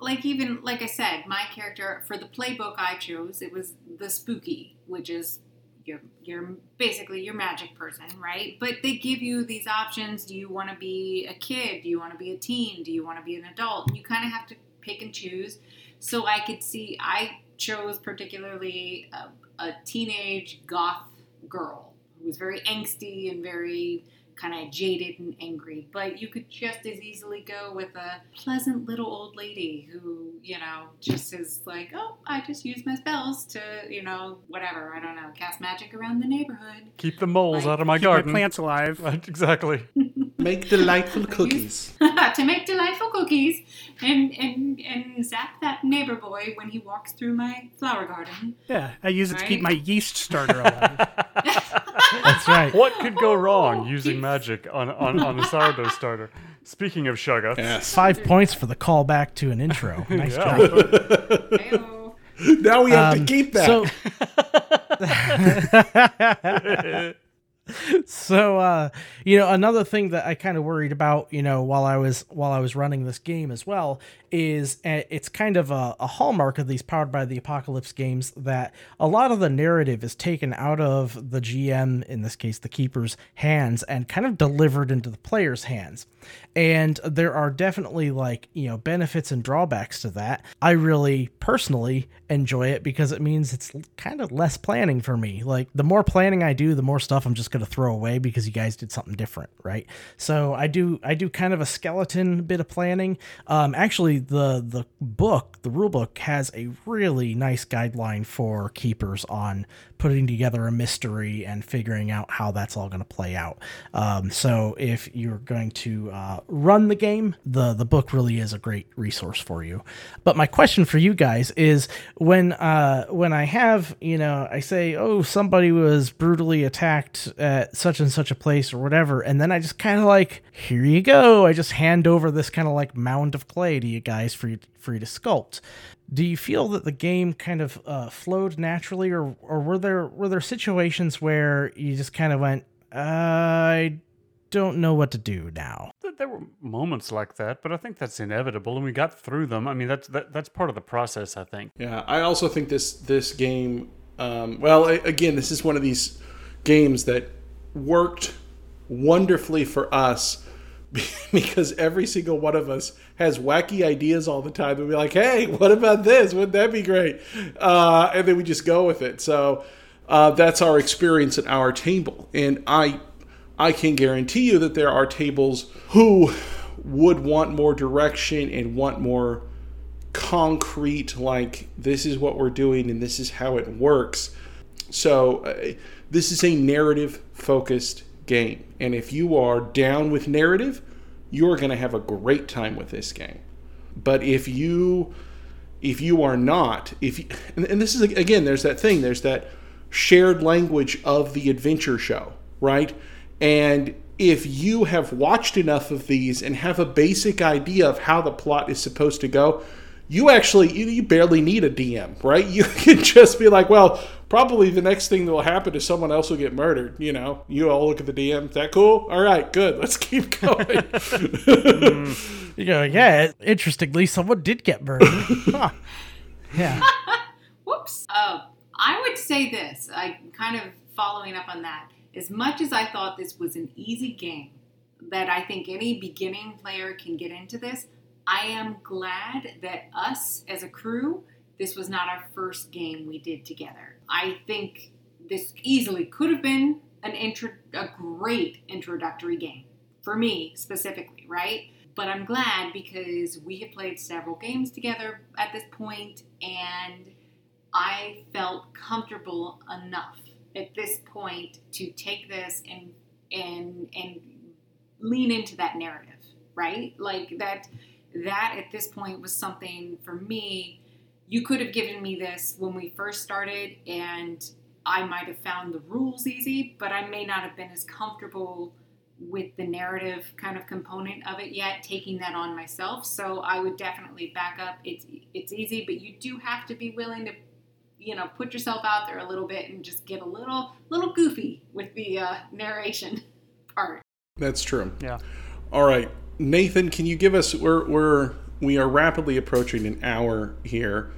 like even like I said, my character for the playbook I chose, it was the spooky, which is you're you're basically your magic person, right? But they give you these options. Do you want to be a kid? Do you want to be a teen? Do you want to be an adult? And you kind of have to pick and choose. So I could see I chose particularly a, a teenage goth girl who was very angsty and very kind of jaded and angry. But you could just as easily go with a pleasant little old lady who, you know, just is like, oh, I just use my spells to, you know, whatever, I don't know, cast magic around the neighborhood. Keep the moles Like, out of my Keep my garden. plants alive. Right. [laughs] Exactly. [laughs] Make delightful cookies. [laughs] to make delightful cookies and, and, and zap that neighbor boy when he walks through my flower garden. Yeah, I use it to keep my yeast starter alive. That's right. What could go wrong using magic on, on, on a sourdough starter? Speaking of sugar, Yes. Five points for the callback to an intro. [laughs] Nice Yeah. job. [laughs] Now we have to Um, keep that. So, [laughs] [laughs] so uh, you know, another thing that I kind of worried about, you know, while I was while I was running this game as well, is uh, it's kind of a, a hallmark of these powered by the apocalypse games that a lot of the narrative is taken out of the GM, in this case, the keeper's hands, and kind of delivered into the player's hands. And there are definitely like you know benefits and drawbacks to that. I really personally enjoy it because it means it's kind of less planning for me. Like the more planning I do, the more stuff I'm just going to to throw away because you guys did something different, right? So I do I do kind of a skeleton bit of planning. Um, actually, the the book, the rule book, has a really nice guideline for keepers on putting together a mystery and figuring out how that's all going to play out. Um, so if you're going to uh, run the game, the the book really is a great resource for you. But my question for you guys is when uh, when I have you know I say oh somebody was brutally attacked at such and such a place or whatever, and then I just kind of like here you go, I just hand over this kind of like mound of clay to you guys for you for you to sculpt. Do you feel that the game kind of uh, flowed naturally or or were there were there situations where you just kind of went i don't know what to do now there were moments like that but i think that's inevitable and we got through them. I mean that's that, that's part of the process i think. Yeah i also think this this game um, well again this is one of these games that worked wonderfully for us [laughs] because every single one of us has wacky ideas all the time and be like, hey, what about this? Wouldn't that be great? Uh, and then we just go with it. So uh, that's our experience at our table. And I, I can guarantee you that there are tables who would want more direction and want more concrete, like, this is what we're doing and this is how it works. So uh, this is a narrative focused game. And if you are down with narrative, you're going to have a great time with this game. But if you if you are not, if you, and, and this is again, there's that thing, there's that shared language of the adventure show, right? And if you have watched enough of these and have a basic idea of how the plot is supposed to go, you actually you, you barely need a DM, right? [laughs] You can just be like, well, probably the next thing that will happen is someone else will get murdered. You know, you all look at the DM. Is that cool? All right, good. Let's keep [laughs] going. you go, yeah. Interestingly, someone did get murdered. [laughs] huh. Yeah. [laughs] Whoops. Uh, I would say this. I kind of following up on that. As much as I thought this was an easy game, that I think any beginning player can get into this. I am glad that us as a crew, this was not our first game we did together. I think this easily could have been an intro, a great introductory game for me specifically, right? But I'm glad because we have played several games together at this point, and I felt comfortable enough at this point to take this and and and lean into that narrative, right? Like that that at this point was something for me. You could have given me this when we first started, and I might have found the rules easy, but I may not have been as comfortable with the narrative kind of component of it yet, taking that on myself. So I would definitely back up. It's it's easy, but you do have to be willing to, you know, put yourself out there a little bit and just get a little little goofy with the uh, narration part. That's true. Yeah. All right. Nathan, can you give us we're we're we are rapidly approaching an hour here,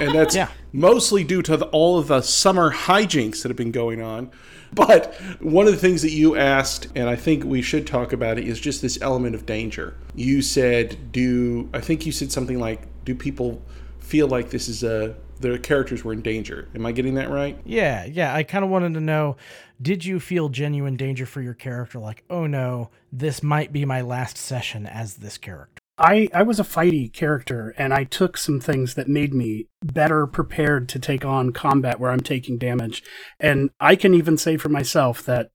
and that's [laughs] yeah. mostly due to the, all of the summer hijinks that have been going on. But one of the things that you asked, and I think we should talk about it, is just this element of danger. You said, "Do I think you said something like, do people feel like this is a their characters were in danger?" Am I getting that right? Yeah, yeah. I kind of wanted to know did you feel genuine danger for your character? Like, oh no, this might be my last session as this character. I, I was a fighty character and I took some things that made me better prepared to take on combat where I'm taking damage. And I can even say for myself that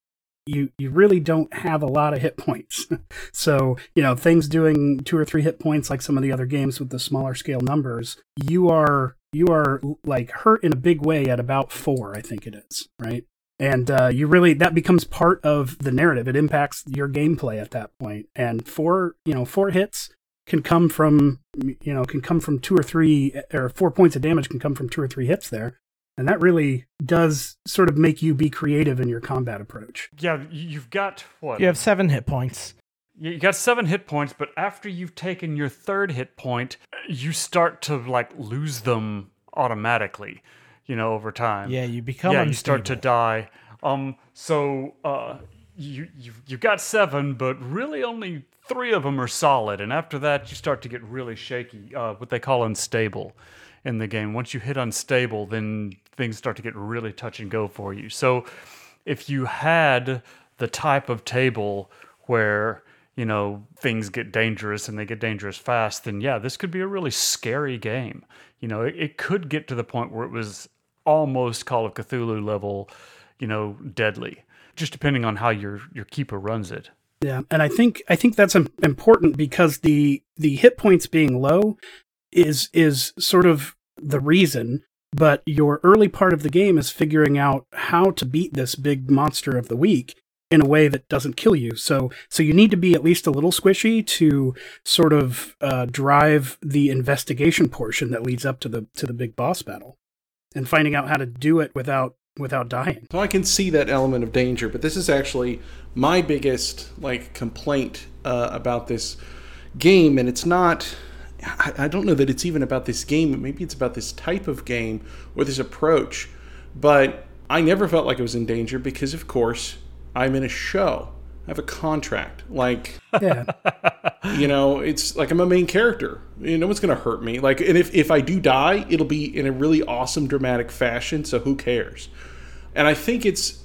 you you really don't have a lot of hit points. [laughs] so, you know, things doing two or three hit points like some of the other games with the smaller scale numbers, you are you are like hurt in a big way at about 4, I think it is, right? and uh, you really that becomes part of the narrative it impacts your gameplay at that point. point and four you know four hits can come from you know can come from two or three or four points of damage can come from two or three hits there and that really does sort of make you be creative in your combat approach yeah you've got what you have seven hit points you got seven hit points but after you've taken your third hit point you start to like lose them automatically you know, over time. Yeah, you become yeah, unstable. you start to die. Um, so uh, you you you've got seven, but really only three of them are solid, and after that you start to get really shaky. Uh, what they call unstable in the game. Once you hit unstable, then things start to get really touch and go for you. So if you had the type of table where you know things get dangerous and they get dangerous fast, then yeah, this could be a really scary game. You know, it, it could get to the point where it was almost Call of Cthulhu level, you know, deadly. Just depending on how your your keeper runs it. Yeah, and I think I think that's important because the the hit points being low is is sort of the reason, but your early part of the game is figuring out how to beat this big monster of the week in a way that doesn't kill you. So so you need to be at least a little squishy to sort of uh, drive the investigation portion that leads up to the to the big boss battle, and finding out how to do it without without dying. So I can see that element of danger, but this is actually my biggest like complaint uh, about this game, and it's not. I, I don't know that it's even about this game. Maybe it's about this type of game or this approach, but I never felt like I was in danger because, of course, I'm in a show. I have a contract. Like, [laughs] Yeah. you know, it's like I'm a main character. You know, no one's gonna hurt me. Like, and if if I do die, it'll be in a really awesome dramatic fashion. So who cares? And I think it's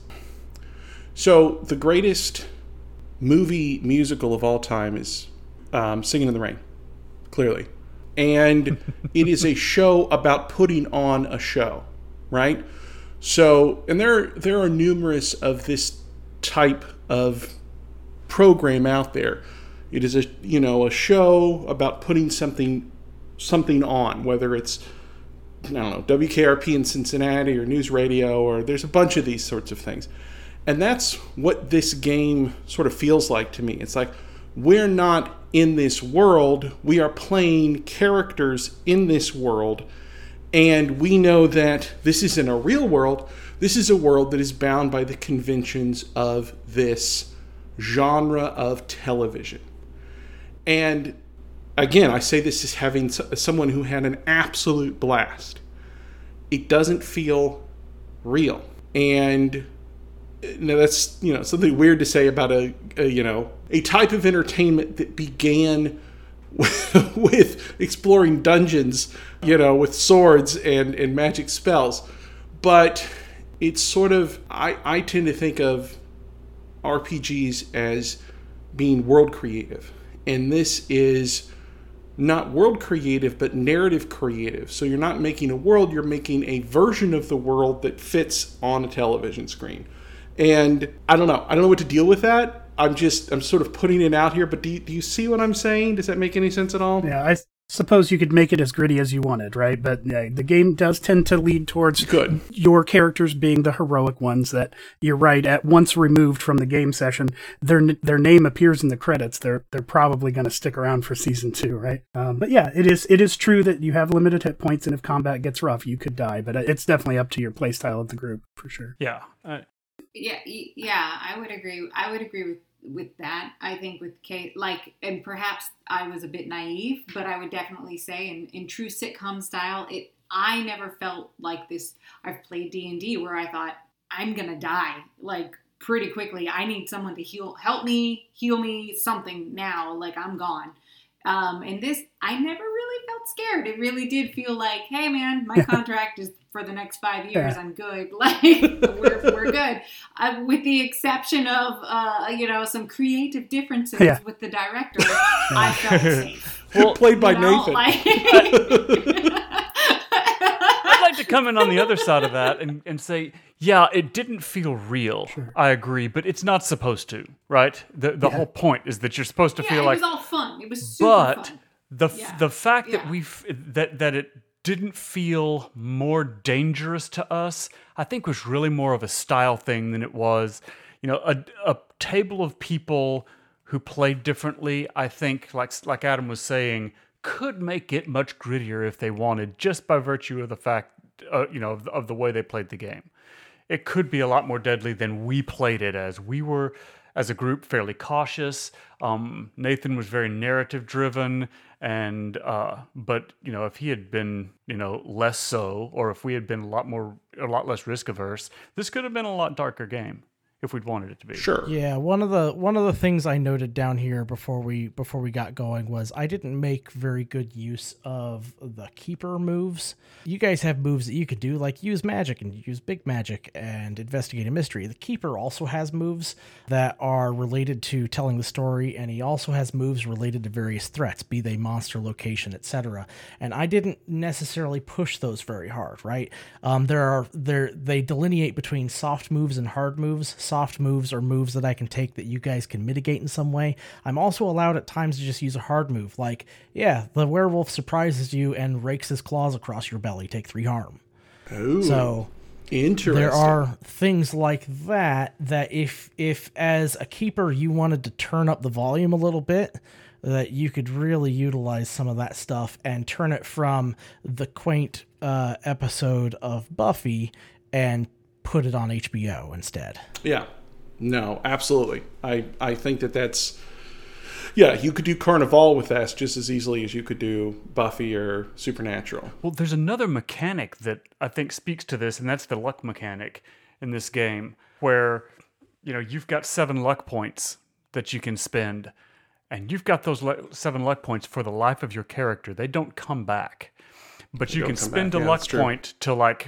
so the greatest movie musical of all time is um, Singing in the Rain, clearly, and [laughs] it is a show about putting on a show, right? So, and there there are numerous of this type of program out there. It is a you know a show about putting something something on, whether it's I don't know WKRP in Cincinnati or News Radio or there's a bunch of these sorts of things, and that's what this game sort of feels like to me. It's like we're not in this world; we are playing characters in this world, and we know that this isn't a real world. This is a world that is bound by the conventions of this genre of television. And again, I say this as having someone who had an absolute blast. It doesn't feel real. And uh, now that's, you know, something weird to say about a, a you know, a type of entertainment that began [laughs] with exploring dungeons, you know, with swords and, and magic spells. But it's sort of, I, I tend to think of RPGs as being world creative. And this is not world creative, but narrative creative. So you're not making a world, you're making a version of the world that fits on a television screen. And I don't know. I don't know what to deal with that. I'm just, I'm sort of putting it out here, but do you, do you see what I'm saying? Does that make any sense at all? Yeah, I suppose you could make it as gritty as you wanted, right? But yeah, the game does tend to lead towards Good. your characters being the heroic ones that you're right at once removed from the game session their their name appears in the credits they're they're probably going to stick around for season 2 right um, but yeah it is it is true that you have limited hit points and if combat gets rough you could die but it's definitely up to your playstyle of the group for sure Yeah. Uh, Yeah, yeah, I would agree. I would agree with with that. I think with Kate, like, and perhaps I was a bit naive, but I would definitely say, in in true sitcom style, it. I never felt like this. I've played D and D where I thought I'm gonna die like pretty quickly. I need someone to heal, help me, heal me, something now. Like I'm gone. Um, and this, I never really felt scared. It really did feel like, hey, man, my [laughs] contract is for the next five years. Yeah. I'm good. [laughs] Like we're, we're good, uh, with the exception of uh, you know some creative differences Yeah. with the director. [laughs] I felt safe. Played by you know? Nathan. Like- I'd like to come in on the other side of that and, and say, yeah, it didn't feel real. I agree, but it's not supposed to, right? The the whole point is that you're supposed to yeah, feel it like it was all fun. It was super but fun. The f Yeah. the fact that we f- that that it didn't feel more dangerous to us, I think was really more of a style thing than it was, you know, a a table of people who played differently. I think, like like Adam was saying, could make it much grittier if they wanted, just by virtue of the fact, uh, you know, of, of the way they played the game it could be a lot more deadly than we played it as. We were, as a group, fairly cautious. Um, Nathan was very narrative driven, and uh, but you know, if he had been, you know, less so, or if we had been a lot more, a lot less risk averse, this could have been a lot darker game. If we'd wanted it to be. Sure. Yeah, one of the one of the things I noted down here before we before we got going was I didn't make very good use of the keeper moves. You guys have moves that you could do like use magic and use big magic and investigate a mystery. The keeper also has moves that are related to telling the story and he also has moves related to various threats, be they monster location, etc. And I didn't necessarily push those very hard, right? Um, there are there they delineate between soft moves and hard moves soft moves or moves that I can take that you guys can mitigate in some way. I'm also allowed at times to just use a hard move, like, yeah, the werewolf surprises you and rakes his claws across your belly, take three harm. Ooh, So interesting. there are things like that that if if as a keeper you wanted to turn up the volume a little bit that you could really utilize some of that stuff and turn it from the quaint uh, episode of Buffy and put it on HBO instead. Yeah. No, absolutely. I I think that that's yeah, you could do Carnival with that just as easily as you could do Buffy or Supernatural. Well, there's another mechanic that I think speaks to this, and that's the luck mechanic in this game, where you know you've got seven luck points that you can spend, and you've got those le- seven luck points for the life of your character. They don't come back, but you don't can spend back. a Yeah, luck point to like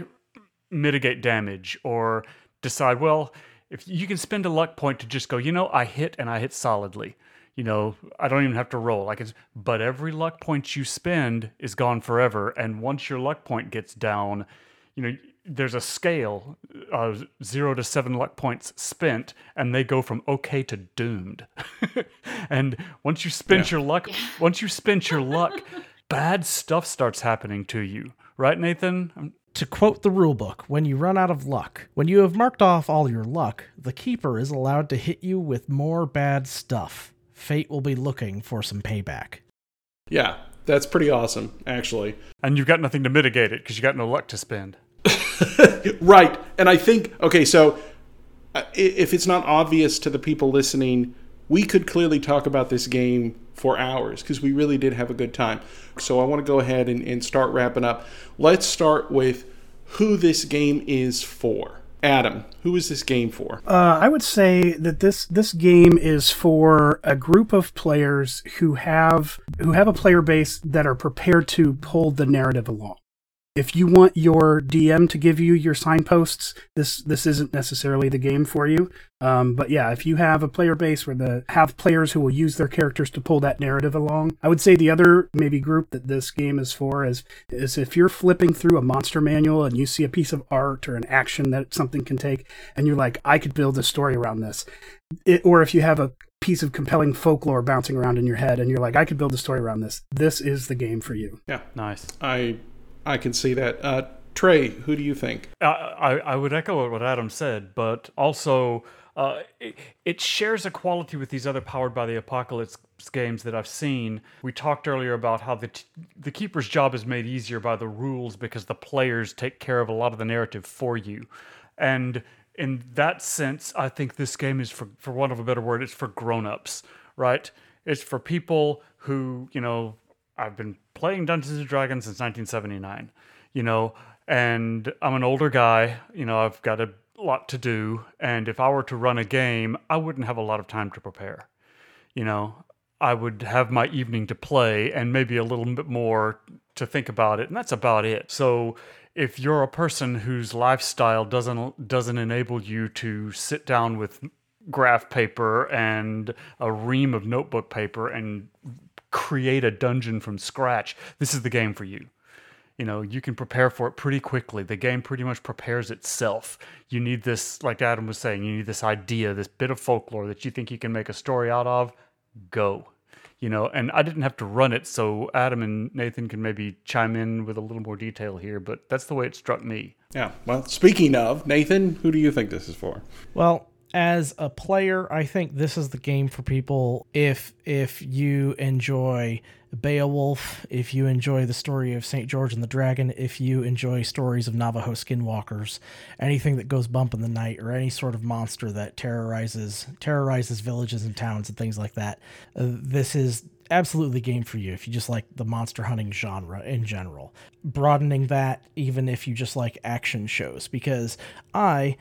mitigate damage or decide. Well, if you can spend a luck point to just go, you know, I hit and I hit solidly. You know, I don't even have to roll. I can, but every luck point you spend is gone forever. And once your luck point gets down, you know, there's a scale, uh, zero to seven luck points spent, and they go from okay to doomed. [laughs] and once you spend your luck, once you spend your luck, [laughs] bad stuff starts happening to you, right, Nathan? To quote the rulebook, when you run out of luck, when you have marked off all your luck, the keeper is allowed to hit you with more bad stuff. Fate will be looking for some payback. Yeah, that's pretty awesome, actually. And you've got nothing to mitigate it because you got no luck to spend. [laughs] Right. And I think, okay, so uh, if it's not obvious to the people listening, we could clearly talk about this game for hours because we really did have a good time. So I want to go ahead and, and start wrapping up. Let's start with who this game is for. Adam, who is this game for? Uh, I would say that this this game is for a group of players who have who have a player base that are prepared to pull the narrative along. If you want your DM to give you your signposts, this this isn't necessarily the game for you. Um, but yeah, if you have a player base where the have players who will use their characters to pull that narrative along, I would say the other maybe group that this game is for is is if you're flipping through a monster manual and you see a piece of art or an action that something can take, and you're like, I could build a story around this. It, or if you have a piece of compelling folklore bouncing around in your head and you're like, I could build a story around this. This is the game for you. Yeah, Nice. I I can see that. Uh, Trey, who do you think? I, I, would echo what Adam said, but also uh, it, it shares a quality with these other powered by the apocalypse games that I've seen. We talked earlier about how the t- the keeper's job is made easier by the rules because the players take care of a lot of the narrative for you, and in that sense, I think this game is for for want of a better word, it's for grown-ups, right? It's for people who you know I've been playing Dungeons and Dragons since 1979, you know, and I'm an older guy, you know, I've got a lot to do, and if I were to run a game, I wouldn't have a lot of time to prepare. You know, I would have my evening to play and maybe a little bit more to think about it, and that's about it. So if you're a person whose lifestyle doesn't doesn't enable you to sit down with graph paper and a ream of notebook paper and create a dungeon from scratch, this is the game for you. You know, you can prepare for it pretty quickly. The game pretty much prepares itself. You need this, like Adam was saying, you need this idea, this bit of folklore that you think you can make a story out of. Go. You know, and I didn't have to run it, so Adam and Nathan can maybe chime in with a little more detail here, but that's the way it struck me. Yeah. Well, speaking of Nathan, who do you think this is for? Well, as a player, I think this is the game for people if if you enjoy Beowulf, if you enjoy the story of St. George and the Dragon, if you enjoy stories of Navajo skinwalkers, anything that goes bump in the night or any sort of monster that terrorizes terrorizes villages and towns and things like that. Uh, this is absolutely game for you if you just like the monster hunting genre in general. Broadening that even if you just like action shows because I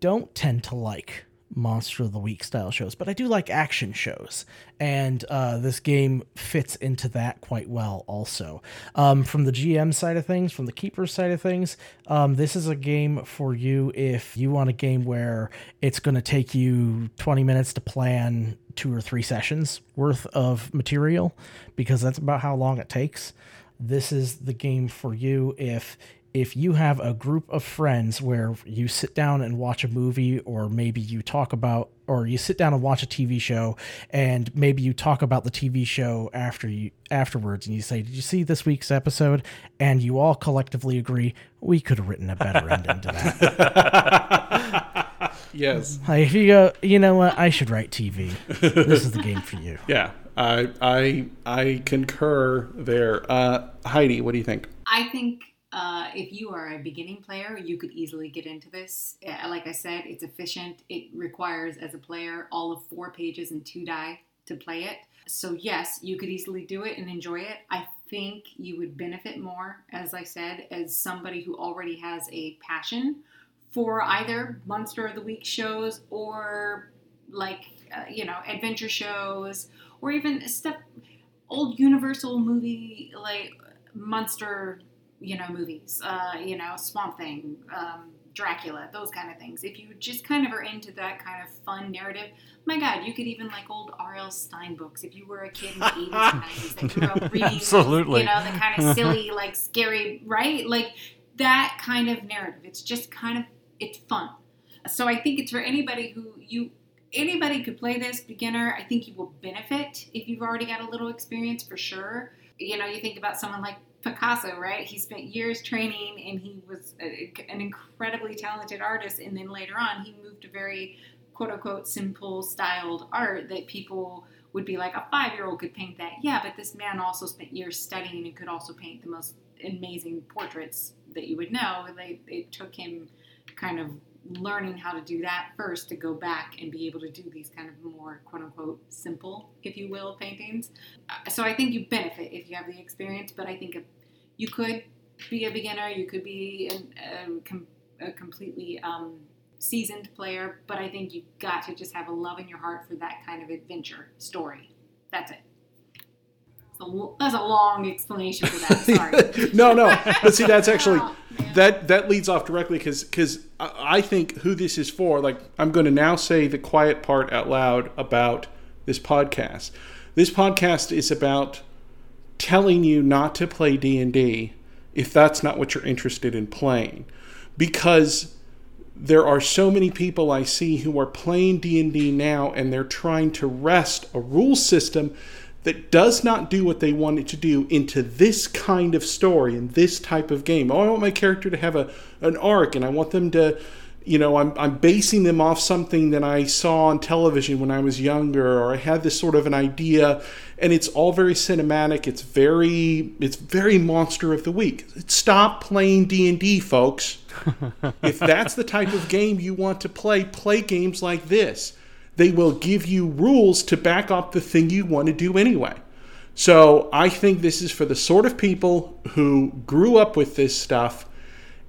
don't tend to like monster of the week style shows, but I do like action shows, and uh, this game fits into that quite well. Also, um, from the GM side of things, from the keeper side of things, um, this is a game for you if you want a game where it's going to take you 20 minutes to plan two or three sessions worth of material, because that's about how long it takes. This is the game for you if if you have a group of friends where you sit down and watch a movie or maybe you talk about or you sit down and watch a TV show and maybe you talk about the TV show after you afterwards and you say did you see this week's episode and you all collectively agree we could have written a better ending to that [laughs] Yes. like if you go you know what I should write TV this is the game for you [laughs] Yeah. I I I concur there. Uh, Heidi, what do you think? I think uh, if you are a beginning player, you could easily get into this. Uh, Like I said, it's efficient. It requires, as a player, all of four pages and two die to play it. So, yes, you could easily do it and enjoy it. I think you would benefit more, as I said, as somebody who already has a passion for either Monster of the Week shows or like, uh, you know, adventure shows or even stuff, old Universal movie like monster you know, movies, uh, you know, Swamp Thing, um, Dracula, those kind of things. If you just kind of are into that kind of fun narrative, my God, you could even like old R.L. Stine books. If you were a kid in the 80s and 90s that grew up [laughs] reading, Absolutely. you know, the kind of [laughs] silly, like scary, right? Like that kind of narrative. It's just kind of, it's fun. So I think it's for anybody who you, anybody could play this beginner. I think you will benefit if you've already got a little experience for sure. You know, you think about someone like Picasso, right? He spent years training and he was a, an incredibly talented artist. And then later on, he moved to very quote unquote simple styled art that people would be like, a five year old could paint that. Yeah, but this man also spent years studying and could also paint the most amazing portraits that you would know. They, it took him kind of learning how to do that first to go back and be able to do these kind of more quote unquote simple, if you will, paintings. Uh, So I think you benefit if you have the experience, but I think you could be a beginner, you could be a, com- a completely um, seasoned player, but I think you've got to just have a love in your heart for that kind of adventure story. That's it. That's that's a long explanation for that. [laughs] Sorry. no, no. But see, that's [laughs] actually Oh, that that leads off directly because because I, I think who this is for. Like, I'm going to now say the quiet part out loud about this podcast. This podcast is about telling you not to play D&D if that's not what you're interested in playing because there are so many people I see who are playing D&D now and they're trying to wrest a rule system that does not do what they want it to do into this kind of story and this type of game. Oh, I want my character to have a an arc and I want them to you know, I'm, I'm basing them off something that I saw on television when I was younger, or I had this sort of an idea, and it's all very cinematic. It's very, it's very monster of the week. Stop playing D and D, folks. [laughs] if that's the type of game you want to play, play games like this. They will give you rules to back up the thing you want to do anyway. So I think this is for the sort of people who grew up with this stuff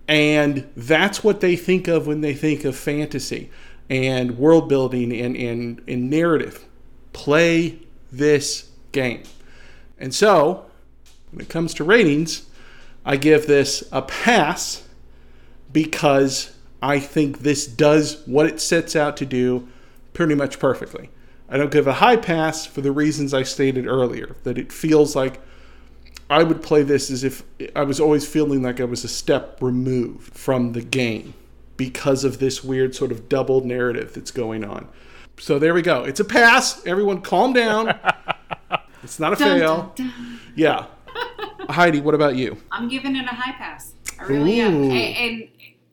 and that's what they think of when they think of fantasy and world building and, and, and narrative. Play this game. And so, when it comes to ratings, I give this a pass because I think this does what it sets out to do pretty much perfectly. I don't give a high pass for the reasons I stated earlier, that it feels like I would play this as if I was always feeling like I was a step removed from the game because of this weird sort of double narrative that's going on. So there we go. It's a pass. Everyone calm down. [laughs] it's not a Dun, fail. dun, dun. Yeah. [laughs] Heidi, what about you? I'm giving it a high pass. I really am. And, and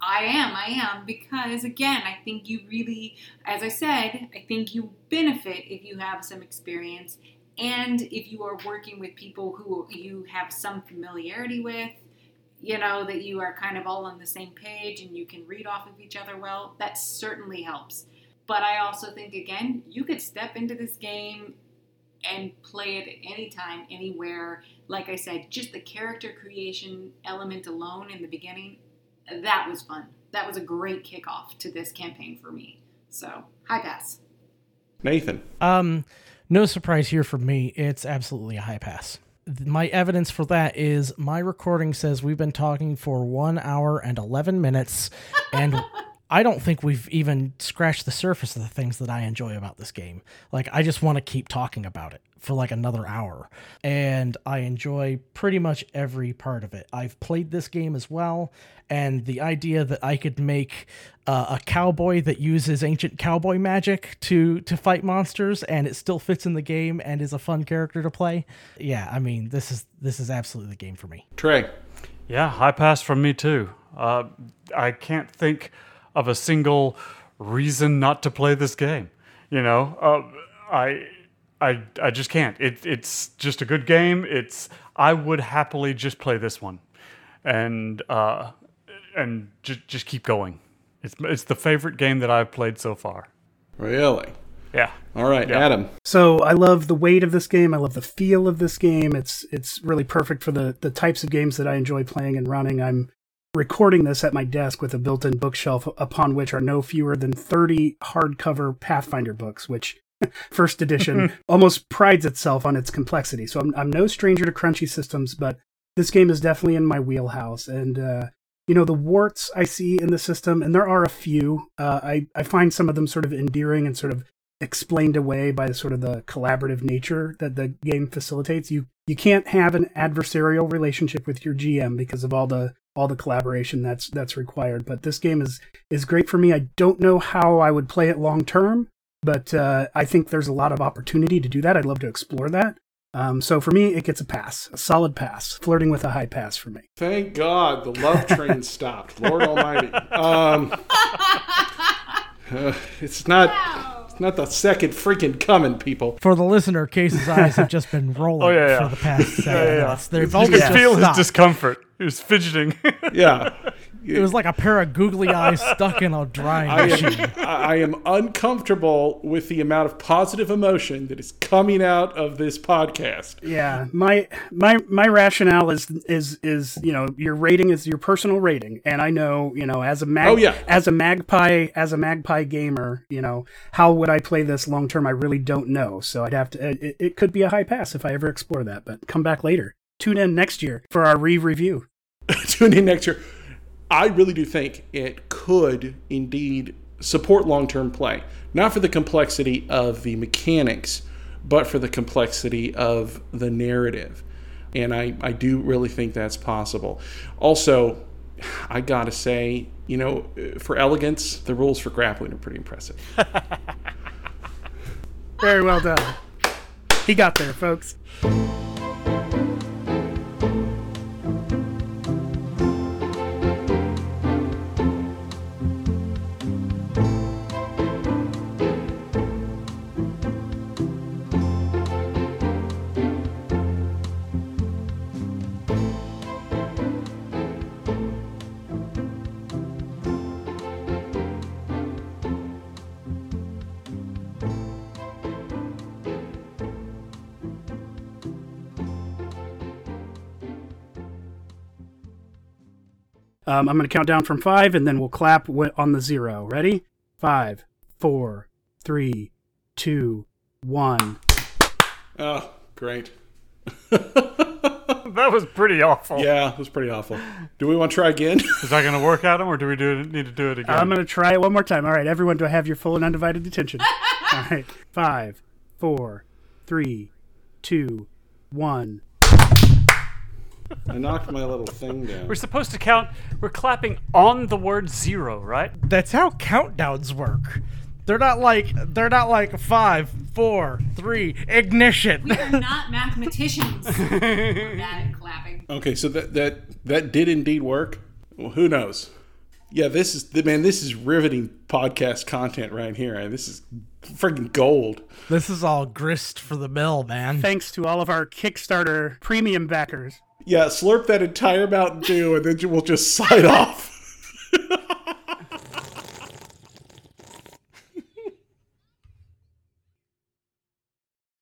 I am, I am, because again, I think you really, as I said, I think you benefit if you have some experience and if you are working with people who you have some familiarity with, you know, that you are kind of all on the same page and you can read off of each other well, that certainly helps. But I also think, again, you could step into this game and play it at any time, anywhere. Like I said, just the character creation element alone in the beginning, that was fun. That was a great kickoff to this campaign for me. So high pass. Nathan. Um, no surprise here for me. It's absolutely a high pass. My evidence for that is my recording says we've been talking for one hour and 11 minutes, and [laughs] I don't think we've even scratched the surface of the things that I enjoy about this game. Like, I just want to keep talking about it for like another hour, and I enjoy pretty much every part of it. I've played this game as well, and the idea that I could make uh, a cowboy that uses ancient cowboy magic to to fight monsters and it still fits in the game and is a fun character to play. Yeah, I mean, this is this is absolutely the game for me. Trey. Yeah, high pass from me too. Uh, I can't think of a single reason not to play this game. You know, uh, I, I, I just can't. It, it's just a good game. It's I would happily just play this one, and uh, and just just keep going. It's it's the favorite game that I've played so far. Really? Yeah. All right, Yeah. Adam. So I love the weight of this game. I love the feel of this game. It's it's really perfect for the the types of games that I enjoy playing and running. I'm recording this at my desk with a built-in bookshelf upon which are no fewer than 30 hardcover Pathfinder books, which [laughs] first edition almost prides itself on its complexity. So I'm I'm no stranger to crunchy systems, but this game is definitely in my wheelhouse and uh you know the warts I see in the system, and there are a few. Uh, I I find some of them sort of endearing and sort of explained away by the sort of the collaborative nature that the game facilitates. You you can't have an adversarial relationship with your GM because of all the all the collaboration that's that's required. But this game is is great for me. I don't know how I would play it long term, but uh, I think there's a lot of opportunity to do that. I'd love to explore that. Um, so for me, it gets a pass, a solid pass, flirting with a high pass for me. Thank God the love train [laughs] stopped. Lord Almighty. Um, uh, it's not. It's not the second freaking coming, people. For the listener, Case's eyes have just been rolling [laughs] Oh, yeah, yeah. for the past [laughs] seven yeah, yeah. minutes. They've You only could just feel his discomfort. He was fidgeting. [laughs] Yeah. It was like a pair of googly eyes stuck in a drying I machine. am, I am uncomfortable with the amount of positive emotion that is coming out of this podcast. Yeah, my my my rationale is is is you know your rating is your personal rating, and I know you know as a mag Oh, yeah. as a magpie as a magpie gamer, you know how would I play this long term? I really don't know, so I'd have to. It, it could be a high pass if I ever explore that, but come back later. Tune in next year for our re review. [laughs] Tune in next year. I really do think it could indeed support long term play. Not for the complexity of the mechanics, but for the complexity of the narrative. And I, I do really think that's possible. Also, I gotta say, you know, for elegance, the rules for grappling are pretty impressive. [laughs] Very well done. He got there, folks. Um, I'm going to count down from five, and then we'll clap on the zero. Ready? Five, four, three, two, one. Oh, great. that was pretty awful. Yeah, it was pretty awful. Do we want to try again? [laughs] Is that going to work, Adam, or do we do need to do it again? I'm going to try it one more time. All right, everyone, do I have your full and undivided attention? [laughs] All right, five, four, three, two, one. I knocked my little thing down. We're supposed to count. We're clapping on the word zero, right? That's how countdowns work. They're not like they're not like five, four, three, ignition. We are not mathematicians. [laughs] We're bad at clapping. Okay, so that that that did indeed work. Well, who knows? Yeah, this is the man. This is riveting podcast content right here. This is freaking gold. this is all grist for the mill, man. Thanks to all of our Kickstarter premium backers. Yeah, slurp that entire Mountain Dew, and then we'll just sign off.